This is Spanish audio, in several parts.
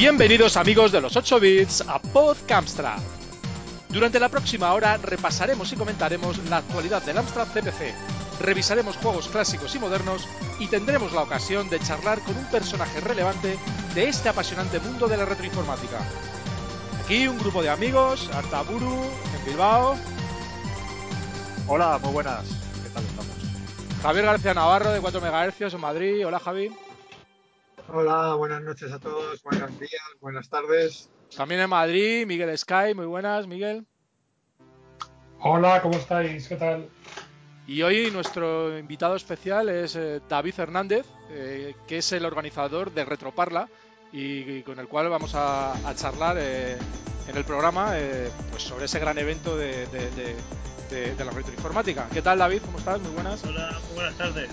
Bienvenidos amigos de los 8 bits a PodCamstrad. Durante la próxima hora repasaremos y comentaremos la actualidad del Amstrad CPC, revisaremos juegos clásicos y modernos y tendremos la ocasión de charlar con un personaje relevante de este apasionante mundo de la retroinformática. Aquí un grupo de amigos, Artaburu, en Bilbao. Hola, muy buenas. ¿Qué tal estamos? Javier García Navarro de 4 MHz en Madrid. Hola Javi. Hola, buenas noches a todos, buenos días, buenas tardes. También en Madrid, Miguel Sky, muy buenas, Miguel. Hola, ¿cómo estáis? ¿Qué tal? Y hoy nuestro invitado especial es eh, David Hernández, eh, que es el organizador de Retroparla y, y con el cual vamos a, a charlar eh, en el programa eh, pues sobre ese gran evento de, de- de- de- de la retroinformática. ¿Qué tal, David? ¿Cómo estás? Muy buenas. Hola, muy buenas tardes.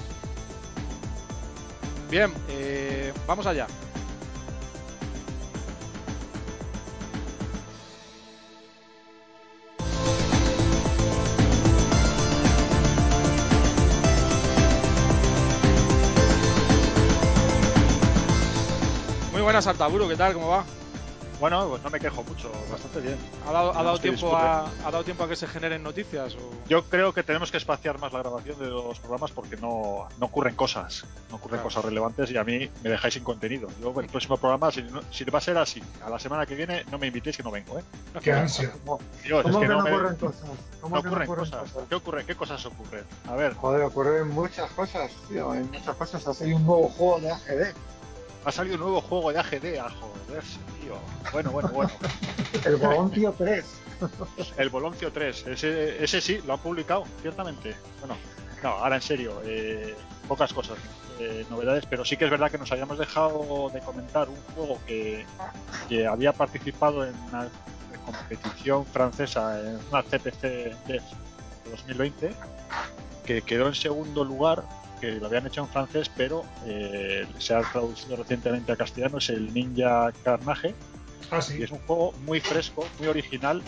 Bien, eh, vamos allá. Muy buenas, Artaburo, ¿qué tal? ¿Cómo va? Bueno, pues no me quejo mucho, bastante bien. ¿Ha dado, ha No, dado tiempo a, ha dado tiempo a que se generen noticias? O... Yo creo que tenemos que espaciar más la grabación de los programas porque no, no ocurren cosas, no ocurren Claro. cosas relevantes y a mí me dejáis sin contenido. Yo el próximo programa, si, no- si va a ser así, a la semana que viene no me invitéis que no vengo, ¿eh? Qué ansia. ¿Cómo, Dios, cómo es que, que no, no, me- ocurren cosas? ¿Cómo no que ocurren cosas. ¿Qué ocurre? ¿Qué cosas ocurren? A ver, Joder, ocurren muchas cosas, tío, hay muchas cosas. Ha salido un nuevo juego de AGD, ha salido un nuevo juego de AGD, a joderse, tío. Bueno, bueno, bueno. el Bogoncio 3. El Boloncio 3, ese, ese sí, lo han publicado, ciertamente. Bueno, no, ahora en serio, eh, pocas cosas, eh, novedades, pero sí que es verdad que nos habíamos dejado de comentar un juego que, que había participado en una competición francesa, en una CPC Dev 2020, que quedó en segundo lugar, que lo habían hecho en francés, pero eh, se ha traducido recientemente a castellano, es el Ninja Carnage. Ah, Y sí. es un juego muy fresco, muy original.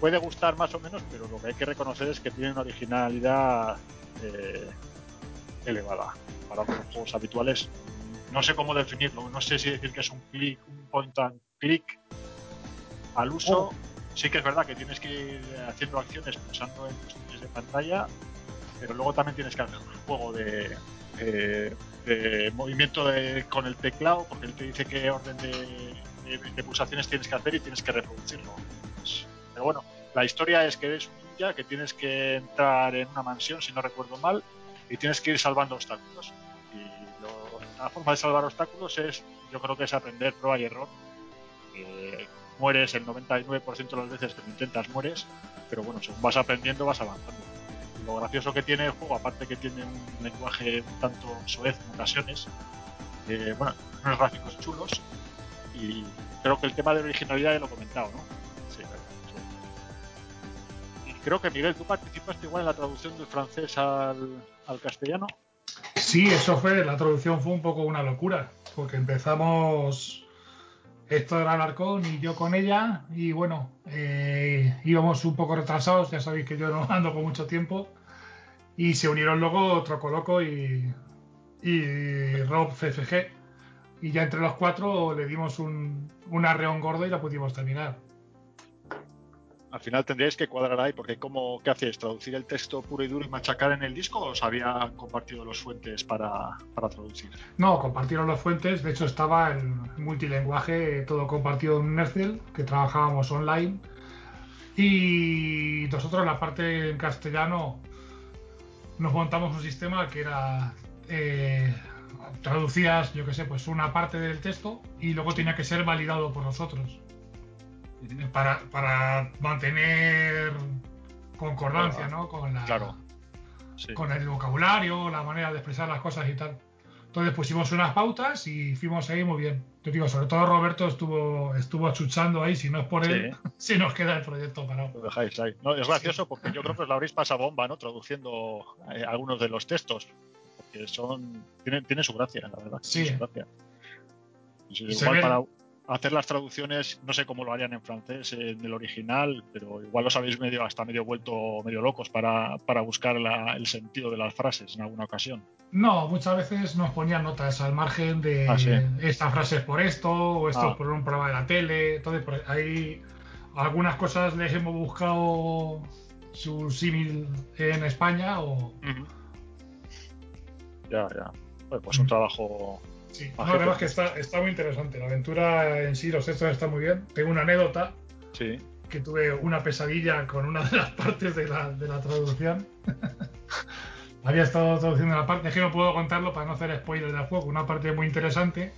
Puede gustar más o menos, pero lo que hay que reconocer es que tiene una originalidad eh, elevada para otros juegos habituales. No sé cómo definirlo, no sé si decir que es un click, un point and click al uso. Sí que es verdad que tienes que ir haciendo acciones pulsando en cuestiones de pantalla, pero luego también tienes que hacer un juego de, de movimiento de- con el teclado, porque él te dice qué orden de, pulsaciones tienes que hacer y tienes que reproducirlo. Pues, pero bueno, la historia es que eres un ninja que tienes que entrar en una mansión, si no recuerdo mal, y tienes que ir salvando obstáculos. Y la forma de salvar obstáculos es, yo creo que es aprender prueba y error. Eh, mueres el 99% de las veces que lo intentas, mueres, pero bueno, según vas aprendiendo vas avanzando. Lo gracioso que tiene el juego, aparte que tiene un lenguaje un tanto soez en ocasiones, eh, bueno, unos gráficos chulos y creo que el tema de originalidad ya lo he comentado, ¿no? Sí, sí. Y creo que Miguel, tú participaste igual en la traducción del francés al, al castellano. Sí, eso fue, la traducción fue un poco una locura, porque empezamos Héctor Alarcón y yo con ella, y bueno, eh, íbamos un poco retrasados, ya sabéis que yo no ando con mucho tiempo, y se unieron luego Trocoloco y, y Rob CFG, y ya entre los cuatro le dimos un, un arreón gordo y la pudimos terminar. Al final tendríais que cuadrar ahí, porque ¿cómo, ¿qué hacéis? ¿Traducir el texto puro y duro y machacar en el disco o os habían compartido los fuentes para, para traducir? No, compartieron las fuentes. De hecho, estaba el multilenguaje todo compartido en Nercel, que trabajábamos online. Y nosotros, la parte en castellano, nos montamos un sistema que era. eh, traducías, yo qué sé, pues una parte del texto y luego tenía que ser validado por nosotros. Para, para mantener concordancia, ¿no? Con la, Claro. Sí. con el vocabulario, la manera de expresar las cosas y tal. Entonces pusimos unas pautas y fuimos ahí muy bien. Yo digo, sobre todo Roberto estuvo, estuvo achuchando ahí, si no es por él, se nos queda el proyecto parado. Lo dejáis ahí. No, es gracioso porque yo creo que os la habréis pasado bomba, ¿no? Traduciendo eh, algunos de los textos. Porque son. Tienen, tienen su gracia, la verdad. Sí. su gracia. Si se igual para, hacer las traducciones, no sé cómo lo harían en francés, en el original, pero igual los habéis medio hasta medio vuelto medio locos para, para buscar la- el sentido de las frases en alguna ocasión. No, muchas veces nos ponían notas al margen de Ah, sí. esta frase es por esto, o esto Ah. es por un programa de la tele. Entonces, ahí algunas cosas les hemos buscado su símil en España o. Ya, ya. Bueno, pues un trabajo. Sí, no, además que está, está muy interesante. La aventura en sí, los textos están muy bien. Tengo una anécdota Sí. que tuve una pesadilla con una de las partes de la, de la traducción. Había estado traduciendo la parte, es que no puedo contarlo para no hacer spoiler del juego, una parte muy interesante.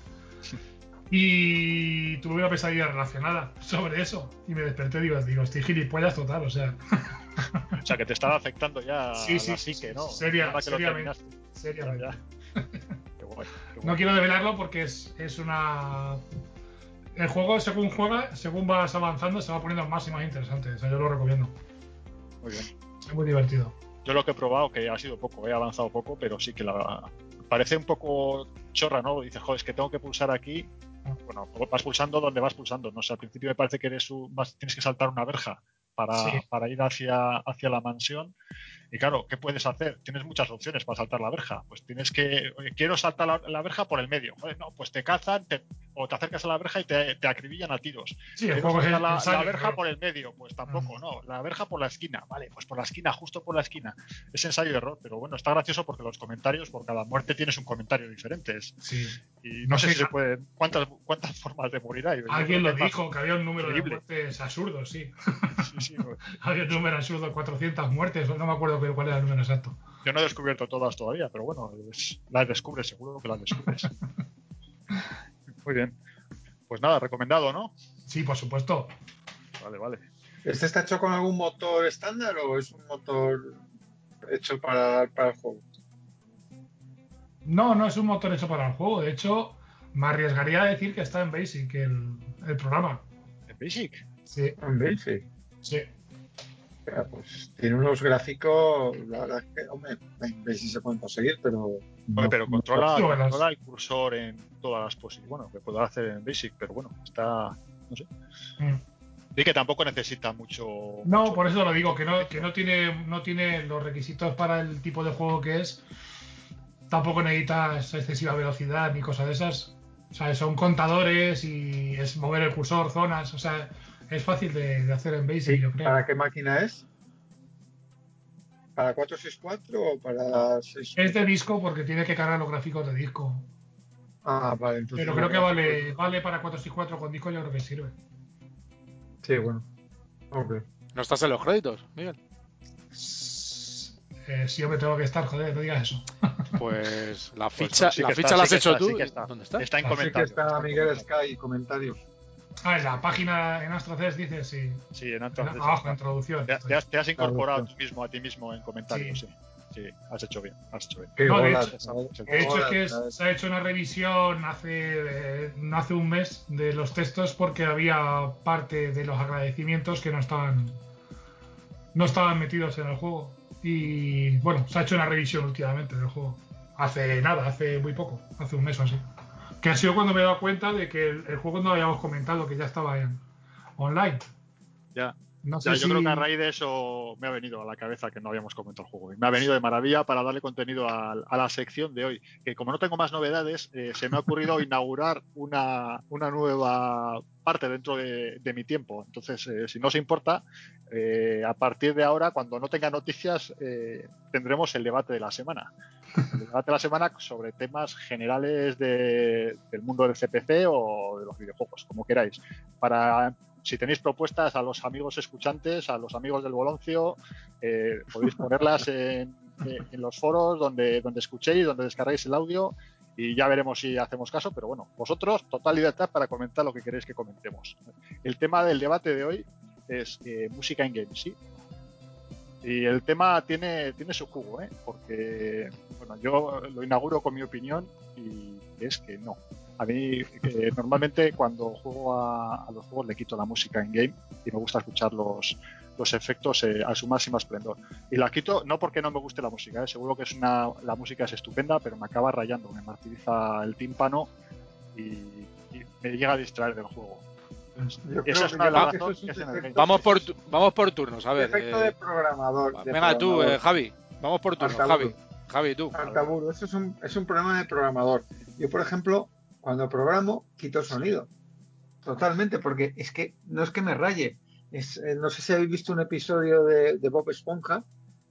Y tuve una pesadilla relacionada sobre eso. Y me desperté y digo, digo, estoy gilipollas total, o sea, O sea, que te estaba afectando ya Sí, sí, la psique, ¿no? seria- seriamente. seriamente. ya. Qué guay, qué No quiero develarlo porque es, es una. El juego, según juega, según vas avanzando, se va poniendo más y más interesante. O sea, yo lo recomiendo. Muy bien. Es muy divertido. Yo lo que he probado, que ha sido poco, he avanzado poco, pero sí que la parece un poco chorra, ¿no? Dices, joder, es que tengo que pulsar aquí. Bueno, vas pulsando donde vas pulsando. No sé, al principio me parece que eres un- vas- tienes que saltar una verja para, Sí. para ir hacia, hacia la mansión. Y claro, ¿qué puedes hacer? Tienes muchas opciones para saltar la verja. Pues tienes que, quiero saltar la, la verja por el medio. Joder, no, pues te cazan te- o te acercas a la verja y te, te acribillan a tiros. Sí, Quiero saltar la, ensayo, la verja por el medio, pues tampoco, no. La verja por la esquina, vale, pues por la esquina, justo por la esquina. Es ensayo y error, pero bueno, está gracioso porque los comentarios, por cada muerte tienes un comentario diferente. Sí. Y No no sé si se puede. ¿Cuántas, cuántas formas de morir hay? Alguien lo dijo, que había un número Increíble. de muertes absurdos, sí. Sí, sí, pues, había un número absurdo, 400 muertes, no me acuerdo cuál cuál era el número exacto. yo no he descubierto todas todavía, pero bueno, es- las descubres, seguro que las descubres. Muy bien. Pues nada, recomendado, ¿no? Sí, por supuesto. Vale, vale. ¿Este está hecho con algún motor estándar o es un motor hecho para, para el juego? No, no es un motor hecho para el juego. De hecho, me arriesgaría a decir que está en Basic el, el programa. ¿En Basic? Sí, En Basic. sí. Pues tiene unos gráficos, la verdad es que, hombre, en Basic se pueden conseguir, pero. No- pero controla, controla el cursor en todas las posiciones. Bueno, que puedo hacer en Basic, pero bueno, está. No sé. Mm. Vi que tampoco necesita mucho. No, mucho- por eso lo digo, que no, que no tiene, no tiene los requisitos para el tipo de juego que es. Tampoco necesitas excesiva velocidad ni cosas de esas. O sea, son contadores y es mover el cursor, zonas. O sea, es fácil de, de hacer en Basic, ¿Y yo creo. ¿Para qué máquina es? ¿Para 464 o para 6? Es de disco porque tiene que cargar los gráficos de disco. Ah, vale, entonces. Pero creo que vale, vale para 464 con disco, yo creo que sirve. Sí, bueno. Ok. ¿No estás en los créditos, Miguel? Eh, sí, hombre, tengo que estar, joder, no digas eso. Pues la Pues ficha, sí que la está, ficha sí la has que hecho está, tú. sí que está. ¿Dónde está? Está en Así que comentarios. está está en Miguel. Sky, comentarios. Ah, en la página en AstroCES dice sí. Sí, en entonces. abajo, en traducción. Te, te has, te has incorporado tú mismo a ti mismo en comentarios, sí. Sí, has hecho bien, has hecho bien. No, de bolas, hecho- chaval. De hecho, es que se ha hecho una revisión hace, eh, no hace un mes de los textos porque había parte de los agradecimientos que no estaban no estaban metidos en el juego. Y bueno, se ha hecho una revisión últimamente del juego. Hace nada, hace muy poco, hace un mes o así. Que ha sido cuando me he dado cuenta de que el, juego no habíamos comentado, que ya estaba en online. Ya. No sé Ya, yo si- creo que a raíz de eso me ha venido a la cabeza que no habíamos comentado el juego. Y me ha venido de maravilla para darle contenido a, a la sección de hoy. Que como no tengo más novedades, eh, se me ha ocurrido inaugurar una, una nueva parte dentro de, de mi tiempo. Entonces, eh, si no os importa, eh, a partir de ahora, cuando no tenga noticias, tendremos el debate de la semana. El debate de la semana sobre temas generales de- del mundo del CPC o de los videojuegos, como queráis. Para si tenéis propuestas a los amigos escuchantes, a los amigos del Boloncio, eh, podéis ponerlas en, los foros donde, donde escuchéis, donde descarguéis el audio y ya veremos si hacemos caso, pero bueno, vosotros, total libertad para comentar lo que queréis que comentemos. El tema del debate de hoy es eh, música en games, ¿sí? Y el tema tiene, tiene su jugo, ¿eh? porque bueno, yo lo inauguro con mi opinión y es que no. A mí eh, normalmente cuando juego a, a los juegos le quito la música en game y me gusta escuchar los, los efectos eh, a su máxima esplendor. Y la quito no porque no me guste la música, ¿eh? seguro que es una, la música es estupenda, pero me acaba rayando, me martiriza el tímpano y, y me llega a distraer del juego. Creo Esa es una de Vamos por, tu- vamos por turnos, a ver. defecto eh, de programador. de venga tú, programador. eh, Javi. Vamos por turnos. Javi. Javi, tú. Altaburo, eso es un, es un problema de programador. Yo, por ejemplo, cuando programo, quito sonido. Totalmente, porque es que no es que me raye. Es, eh, no sé si habéis visto un episodio de, de Bob Esponja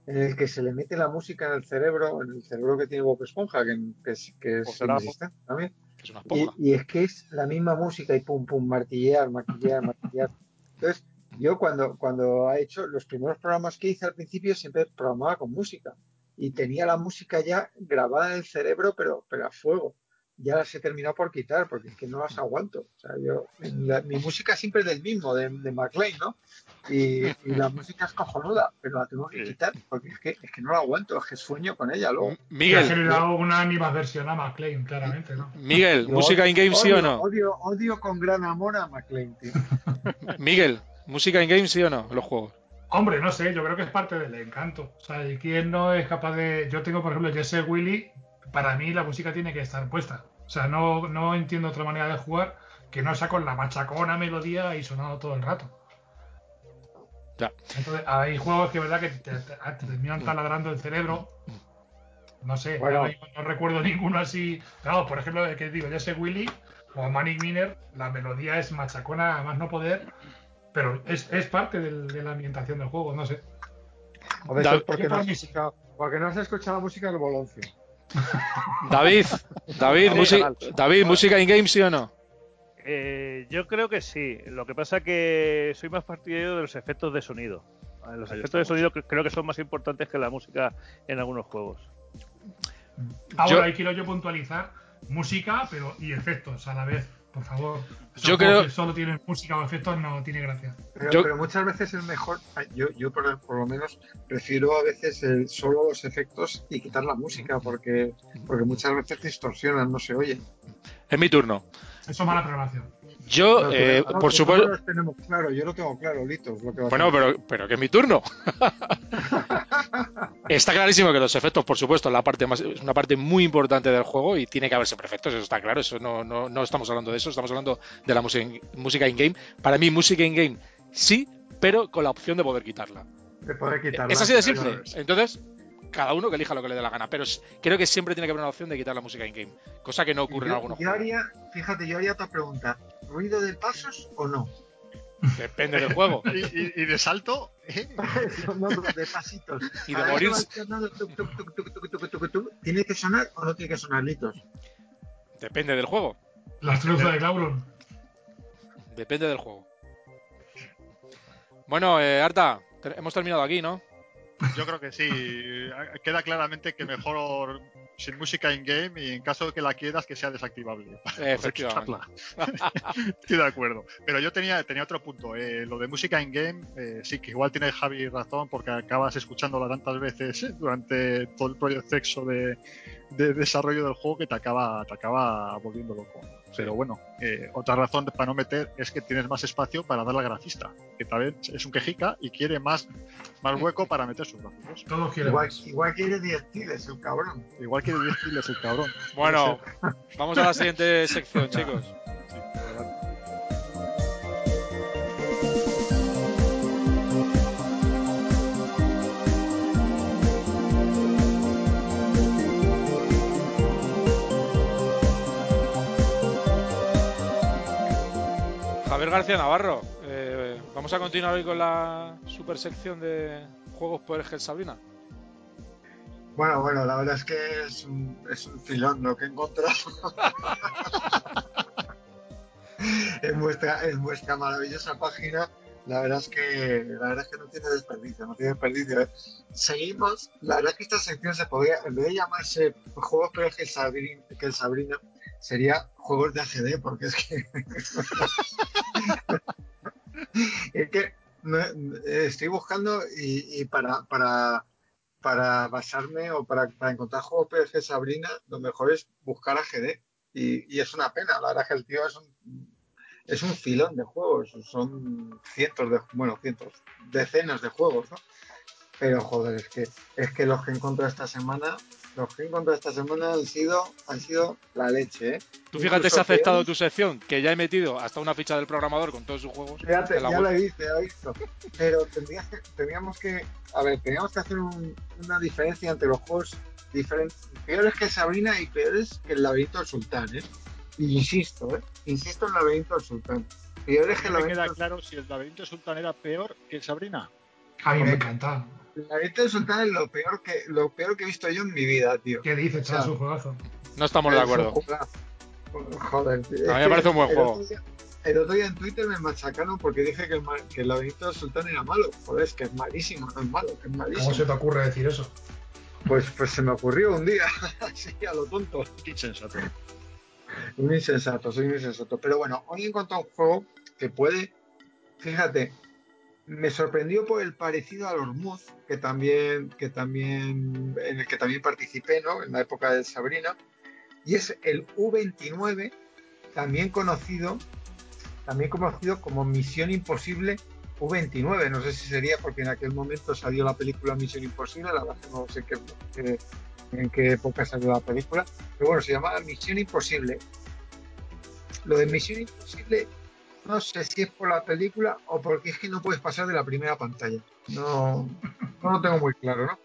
en el que se le mete la música en el cerebro, en el cerebro que tiene Bob Esponja, que, que es, que es inexistente también. Es una Y, es que es la misma música y pum, pum, martillear, martillear, martillear. Entonces, yo cuando, cuando ha hecho los primeros programas que hice al principio, siempre programaba con música. Y tenía la música ya grabada en el cerebro, pero, pero a fuego. Ya las he terminado por quitar, porque es que no las aguanto. O sea, yo, la- mi música siempre es del mismo, de, de McLean, ¿no? Y, y la música es cojonuda, pero la tengo que quitar, porque es que, es que no la aguanto, es que sueño con ella luego. M- Que ha Miguel, generado una animadversión a McLean, claramente, ¿no? Miguel, Yo música in-game sí o no? Odio, odio con gran amor a McLean, tío. Miguel, música in-game sí o no? Los juegos. Hombre, no sé, yo creo que es parte del encanto. O sea, ¿y quién no es capaz de...? Yo tengo, por ejemplo, Jesse Willy, para mí la música tiene que estar puesta. O sea, no, no entiendo otra manera de jugar que no sea con la machacona melodía y sonando todo el rato. Ya. Entonces, hay juegos que, verdad, que te, te- te terminan taladrando el cerebro. No sé, Bueno. no recuerdo ninguno así. Claro, por ejemplo, el que digo, Jesse Willy o Manic Miner, la melodía es machacona a más no poder, pero es, es parte del- de la ambientación del juego, no sé. Hombre, Da- eso es porque no, por has escuchado, porque no has escuchado la música del Boloncio. David, David, canal. David, música in-game sí o no? Eh, yo creo que sí. Lo que pasa que soy más partidario de los efectos de sonido. Eh, Los Ahí efectos de sonido cre- creo que son más importantes que la música en algunos juegos. Ahora Yo- ahí quiero yo puntualizar música, pero y efectos a la vez, por favor. Yo creo- que solo tienen música o efectos no tiene gracia. Pero, Yo- pero muchas veces es mejor, yo, yo por, por lo menos prefiero a veces el- solo los efectos y quitar la música porque, porque muchas veces distorsionan, no se oye. Es mi turno. Eso es mala programación. Yo, eh, no, por supuesto. tenemos claro, yo lo tengo claro. Lo que a Bueno, pero, pero que es mi turno. está clarísimo que los efectos, por supuesto, la parte más, es una parte muy importante del juego y tiene que haberse efectos, eso está claro. Eso no, no, no estamos hablando de eso, estamos hablando de la música, música in-game. Para mí, música in-game sí, pero con la opción de poder quitarla. Te podré quitarla, Es así de simple. Entonces, cada uno que elija lo que le dé la gana. Pero creo que siempre tiene que haber una opción de quitar la música in-game, cosa que no ocurre yo, en algunos yo. Haría, fíjate, yo haría otra pregunta: ¿ruido de pasos o no? Depende del juego. ¿Y, de salto? ¿Eh? de pasitos. Y de morir. ¿Tiene que sonar o no tiene que sonar, Litos? Depende del juego. Las trufas de Gauron. Depende del juego. Bueno, eh, Arta, hemos terminado aquí, ¿no? Yo creo que sí. Queda claramente que mejor sin música in-game y en caso de que la quieras que sea desactivable. Eh, efectivamente. Estoy de acuerdo. Pero yo tenía, tenía otro punto. eh, lo de música in-game, eh, sí que igual tiene Javi razón porque acabas escuchándola tantas veces durante todo el proceso de, de desarrollo del juego que te acaba, te acaba volviendo loco. Pero bueno, eh, otra razón para no meter es que tienes más espacio para darle al grafista, que tal vez es un quejica y quiere más, más hueco para meter sus gráficos. Todos quieren. Igual, más. igual quiere 10 tiles el cabrón. Igual quiere 10 kilos el cabrón. Bueno, vamos a la siguiente sección, chicos. Sí, García Navarro, eh, vamos a continuar hoy con la super sección de juegos por Egel Sabrina. Bueno, bueno, la verdad es que es un, filón lo que he encontrado. en, vuestra, en vuestra maravillosa página, la verdad es que la verdad es que no tiene desperdicio, no tiene desperdicio. ¿eh? Seguimos, la verdad es que esta sección se podría, en vez de llamarse juegos pero que el Sabrina, Sabrina sería juegos de AGD, porque es que es que estoy buscando y, para, para para basarme o para, para encontrar juegos PG Sabrina, lo mejor es buscar a GD. Y, y es una pena, la verdad es que el tío es un, es un filón de juegos, son cientos de, bueno, cientos, decenas de juegos, ¿no? Pero joder, es que, es que los que he encontrado esta semana, los que he encontrado esta semana han sido, han sido la leche, ¿eh? Tú fíjate si Incluso ha afectado peores. tu sección, que ya he metido hasta una ficha del programador con todos sus juegos. Fíjate, la ya lo he visto, ya lo he visto. Pero tendrías que- teníamos que, a ver, teníamos que hacer un- una diferencia entre los juegos diferentes, peores que Sabrina y peores que el laberinto del sultán, ¿eh? Y insisto, ¿eh? Insisto en el laberinto del sultán. Peores que el No me laberinto, queda del- claro si el laberinto sultán era peor que Sabrina. A mí me encanta. El laberinto del sultán es lo peor que lo peor que he visto yo en mi vida, tío. ¿Qué dices, O sea, chaval? Es un juegazo. No estamos de acuerdo. Joder, tío, A mí me parece un buen el juego. otro día- El otro día en Twitter me machacaron porque dije que el, que el laberinto del sultán era malo. Joder, es que es malísimo, no es malo, que es malísimo. ¿Cómo se te ocurre decir eso? Pues, pues se me ocurrió un día, así a lo tonto. Qué insensato. Un insensato, soy un insensato. Pero bueno, hoy he encontrado un juego que puede, fíjate, me sorprendió por el parecido al Hormuz, que también, que también, en el que también participé, ¿no? En la época de Sabrina. Y es el U29, también conocido, también conocido como Misión Imposible U29. No sé si sería porque en aquel momento salió la película Misión Imposible, la verdad no sé qué, qué- en qué época salió la película, pero bueno, se llamaba Misión Imposible. Lo de Misión Imposible, no sé si es por la película o porque es que no puedes pasar de la primera pantalla. No, no lo tengo muy claro, ¿no?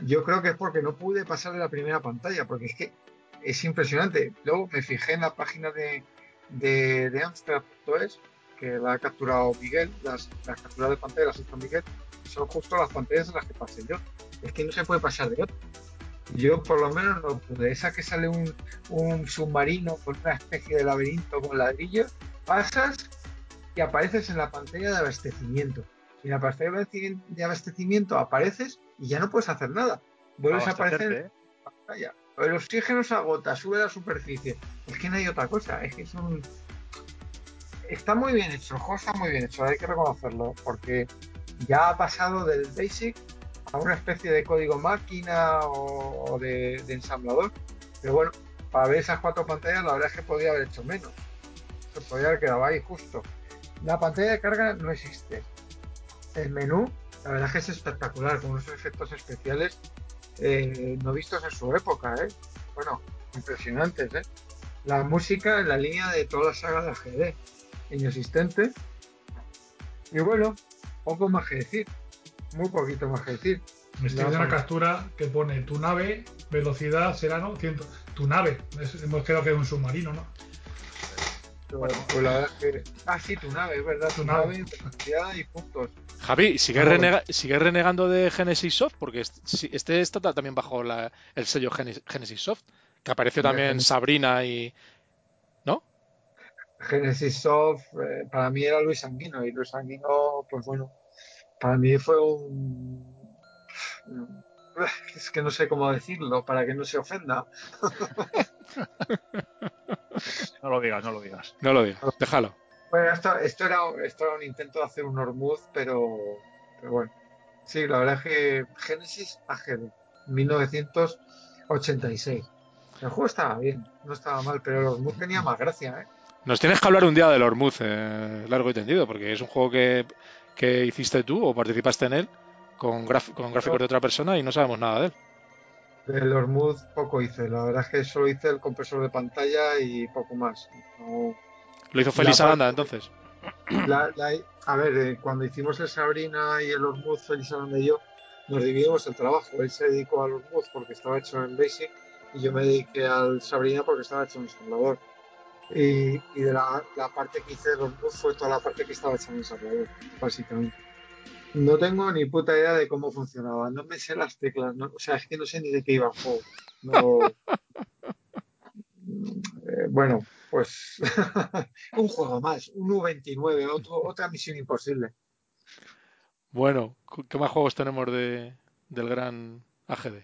Yo creo que es porque no pude pasar de la primera pantalla, porque es que es impresionante. Luego me fijé en la página de, de, de Amstrad.es, que la ha capturado Miguel, las, las capturas de pantalla las hizo Miguel, son justo las pantallas en las que pasé yo. Es que no se puede pasar de otra. Yo por lo menos no pude. Esa que sale un, un submarino con una especie de laberinto con ladrillos, pasas y apareces en la pantalla de abastecimiento. Y en la pantalla de abasteci- de abastecimiento apareces y ya no puedes hacer nada. Vuelves a aparecer en ¿eh? la pantalla. El oxígeno se agota, sube a la superficie. Es que no hay otra cosa. Es que es un... Está muy bien hecho, el juego está muy bien hecho, hay que reconocerlo, porque ya ha pasado del basic a una especie de código máquina o, o de, de ensamblador. Pero bueno, para ver esas cuatro pantallas, la verdad es que podría haber hecho menos. Se podría haber quedado ahí justo. La pantalla de carga no existe. El menú, la verdad es que es espectacular, con unos efectos especiales eh, no vistos en su época, ¿eh? Bueno, impresionantes, ¿eh? La música en la línea de toda la saga de AGD, inexistente. Y bueno, poco más que decir, muy poquito más que decir. Me estoy viendo una captura que pone tu nave, velocidad será, ¿no? Ciento. Tu nave. Es- hemos quedado que es un submarino, ¿no? Pues, pues la verdad es que. Ah, sí, tu nave, es verdad, tu, nave, velocidad y puntos. Javi, ¿sigues, renega- sigues renegando de Genesis Soft? Porque este está ta- también bajo la- el sello Genes- Genesis Soft, que apareció también Genesis. Sabrina y... ¿No? Genesis Soft, eh, para mí era Luis Sanguino, y Luis Sanguino, pues bueno, para mí fue un. Es que no sé cómo decirlo para que no se ofenda. No lo digas, no lo digas. No lo digas, déjalo. Bueno, esto, esto, era, esto era un intento de hacer un Hormuz, pero, pero bueno. Sí, la verdad es que Genesis AGD, 1986. El juego estaba bien, no estaba mal, pero el Hormuz tenía más gracia, ¿eh? Nos tienes que hablar un día del Hormuz, eh, largo y tendido, porque es un juego que, que hiciste tú o participaste en él con, con gráficos de otra persona y no sabemos nada de él. Del Hormuz poco hice, la verdad es que solo hice el compresor de pantalla y poco más. No- Lo hizo Félix Aranda entonces. la- la- a ver, eh, cuando hicimos el Sabrina y el Hormuz, Félix Aranda y yo, nos dividimos el trabajo. Él se dedicó al Hormuz porque estaba hecho en Basic y yo me dediqué al Sabrina porque estaba hecho en ensamblador. Y, y de la, la parte que hice del Hormuz fue toda la parte que estaba hecha en ensamblador, básicamente. No tengo ni puta idea de cómo funcionaba, no me sé las teclas, no- o sea, es que no sé ni de qué iba el juego. No... Eh, bueno, pues un juego más, un U29, otro- otra misión imposible. Bueno, ¿qué más juegos tenemos de, del gran AGD?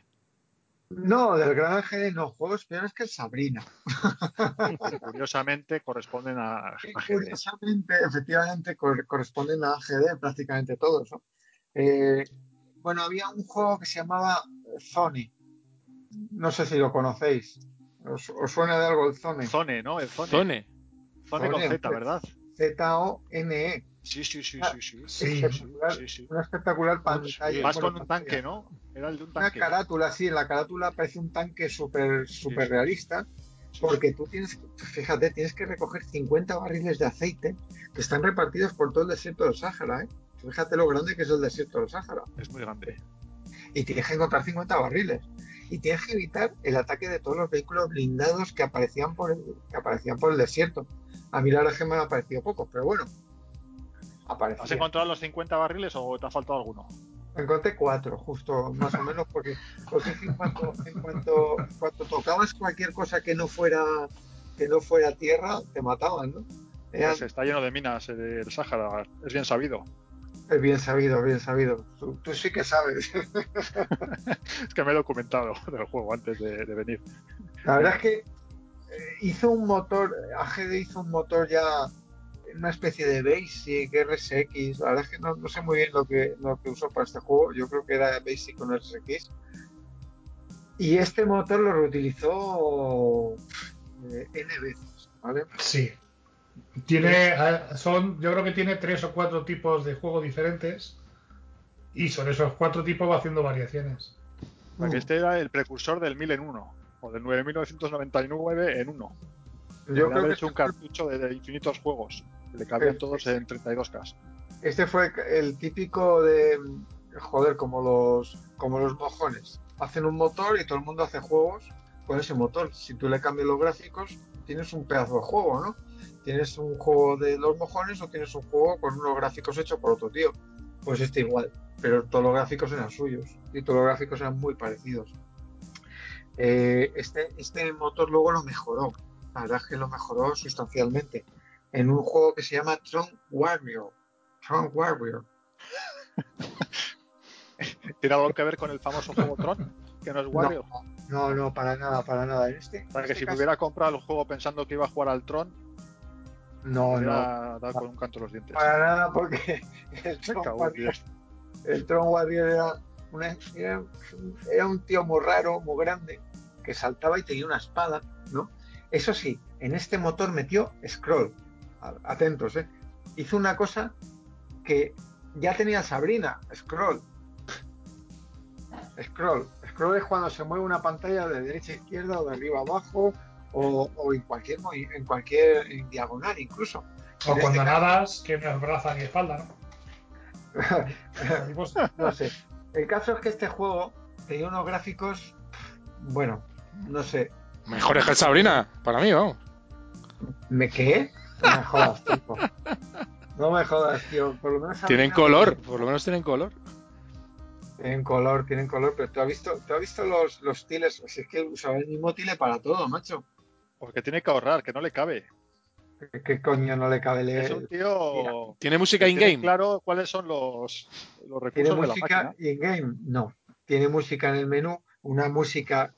No, del Gran Ángel no, juegos peores que el Sabrina. Curiosamente corresponden a, Y a GD. Curiosamente, efectivamente, cor- corresponden a AGD prácticamente todos. ¿no? Eh, bueno, había un juego que se llamaba Zone. No sé si lo conocéis. ¿Os, os suena de algo el Zone? Zone, ¿no? El Zone. Zone. Zone con Zone, Z. ¿verdad? Z-O-N-E. Sí, sí, sí, Ah, sí, sí. Sí, espectacular, sí, sí. una espectacular pantalla. Vas bueno, con un tanque, ¿no? Era el de un Una tanque. carátula, sí, en la carátula parece un tanque súper súper sí. realista, porque tú tienes, que- fíjate, tienes que recoger 50 barriles de aceite que están repartidos por todo el desierto del Sáhara, ¿eh? Fíjate lo grande que es el desierto del Sáhara. Es muy grande. Y tienes que encontrar 50 barriles. Y tienes que evitar el ataque de todos los vehículos blindados que aparecían por el, que aparecían por el desierto. A mí la verdad es que me han aparecido pocos, pero bueno. ¿Has encontrado los 50 barriles o te ha faltado alguno? Encontré cuatro, justo más o menos, porque, porque en cuanto, en cuanto, en cuanto tocabas cualquier cosa que no fuera que no fuera tierra, te mataban, ¿no? Pues está lleno de minas eh, el Sáhara, es bien sabido. es bien sabido, bien sabido. Tú, tú sí que sabes. Es que me he documentado del juego antes de, de venir. La verdad es que eh, hizo un motor, AGD hizo un motor ya una especie de Basic, RSX. La verdad es que no, no sé muy bien lo que, lo que usó para este juego. Yo creo que era Basic con RSX. Y este motor lo reutilizó eh, N veces, ¿vale? Sí. Tiene, son, yo creo que tiene tres o cuatro tipos de juego diferentes y sobre esos cuatro tipos va haciendo variaciones. Porque este era el precursor del 1000 en 1, o del 9999 en 1. Yo creo haber que hecho un este cartucho de, de infinitos juegos, le cabían todos en 32K. este fue el típico de joder, como los como los mojones. Hacen un motor y todo el mundo hace juegos con ese motor. Si tú le cambias los gráficos, tienes un pedazo de juego, ¿no? Tienes un juego de los mojones o tienes un juego con unos gráficos hechos por otro tío. Pues este igual, pero todos los gráficos eran suyos y todos los gráficos eran muy parecidos. Eh, este, este motor luego lo mejoró, la verdad es que lo mejoró sustancialmente en un juego que se llama Tron Warrior. Tron Warrior. ¿Tiene algo que ver con el famoso juego Tron? Que no es Wario. No, no, para nada, para nada. En este, Para en que este si me hubiera comprado el juego pensando que iba a jugar al Tron, No, no, dado con un canto los dientes. para nada, porque el Tron Warrior, el Tron Warrior era, una- era, era un tío muy raro, muy grande, que saltaba y tenía una espada, ¿no? Eso sí, en este motor metió scroll. Atentos, ¿eh? Hizo una cosa que ya tenía Sabrina, scroll. Scroll. Scroll es cuando se mueve una pantalla de derecha a izquierda o de arriba a abajo o, o en cualquier en cualquier en diagonal incluso. O En cuando este nadas, que me braza mi espalda, ¿no? No sé. El caso es que este juego tenía unos gráficos, bueno, no sé. Mejores que el Sabrina, para mí, vamos. ¿Me qué? No me jodas, tío. No me jodas, tío. Por lo menos Tienen color, por lo menos tienen color. Tienen color, tienen color, pero tú has visto, tú has visto los, los tiles. Si es que usan el mismo tile para todo, macho. Porque tiene que ahorrar, que no le cabe. ¿Qué, qué coño no le cabe Es leer? un tío. Tiene música in-game. claro cuáles son los, los ¿Tiene recursos de la música máquina. in-game? No. Tiene música en el menú, una música